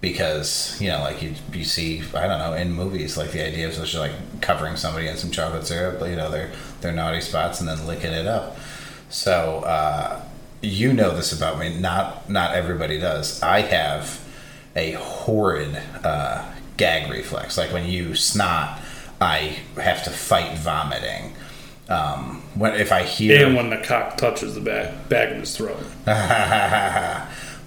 because you know like you, you see i don't know in movies like the idea of just like covering somebody in some chocolate syrup you know their their naughty spots and then licking it up. So uh, you know this about me not not everybody does. I have a horrid uh, gag reflex. Like when you snot i have to fight vomiting. Um, when if i hear And when the cock touches the back back of his throat.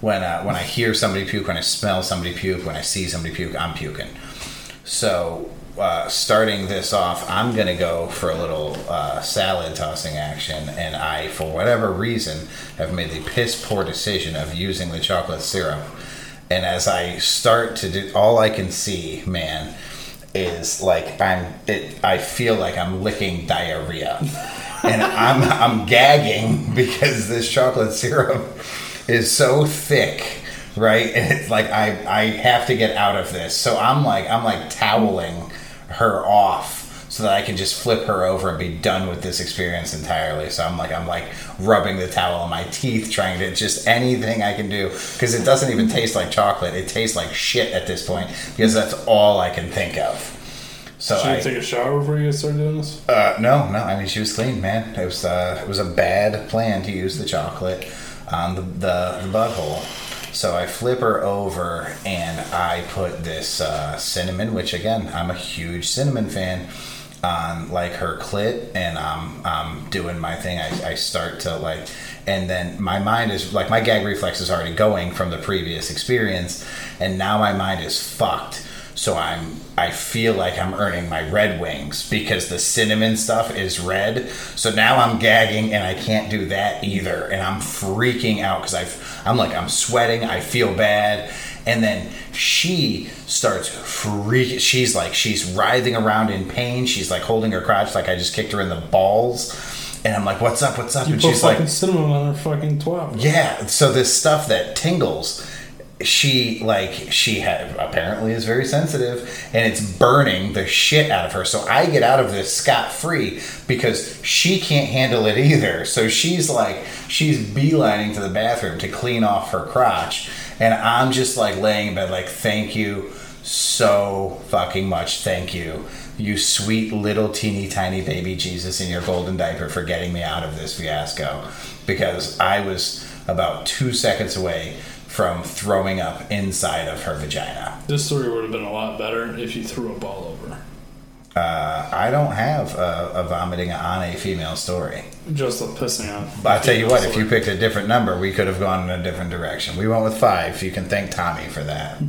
when uh, when I hear somebody puke, when I smell somebody puke, when I see somebody puke, I'm puking. So uh, starting this off, I'm gonna go for a little uh, salad tossing action, and I, for whatever reason, have made the piss poor decision of using the chocolate syrup. And as I start to do, all I can see, man, is like I'm. It, I feel like I'm licking diarrhea, and I'm I'm gagging because this chocolate syrup is so thick, right? And it's like I I have to get out of this. So I'm like I'm like toweling her off so that I can just flip her over and be done with this experience entirely. So I'm like I'm like rubbing the towel on my teeth, trying to just anything I can do because it doesn't even taste like chocolate. It tastes like shit at this point because that's all I can think of. So Should I, take a shower before you guys start doing this? uh, no, no. I mean, she was clean, man. It was uh, it was a bad plan to use the chocolate on the, the, the butthole. So I flip her over and I put this uh, cinnamon, which again, I'm a huge cinnamon fan, on like her clit, and I'm I'm doing my thing. I, I start to like, and then my mind is like my gag reflex is already going from the previous experience, and now my mind is fucked. So I'm I feel like I'm earning my red wings because the cinnamon stuff is red. So now I'm gagging and I can't do that either, and I'm freaking out because I I'm like I'm sweating. I feel bad, and then she starts freaking. She's like she's writhing around in pain. She's like holding her crotch like I just kicked her in the balls, and I'm like, "What's up? What's up?" You and she's like, cinnamon on her fucking twat. yeah. So this stuff that tingles, she like she had apparently is very sensitive, and it's burning the shit out of her. So I get out of this scot free because she can't handle it either. So she's like she's beelining to the bathroom to clean off her crotch, and I'm just like laying in bed like, thank you so fucking much, thank you. You sweet little teeny tiny baby Jesus in your golden diaper for getting me out of this fiasco because I was about two seconds away from throwing up inside of her vagina. This story would have been a lot better if you threw a ball over. Uh, I don't have a, a vomiting on a female story. Just a pissing on. But I tell you what, if you picked a different number, we could have gone in a different direction. We went with five. You can thank Tommy for that.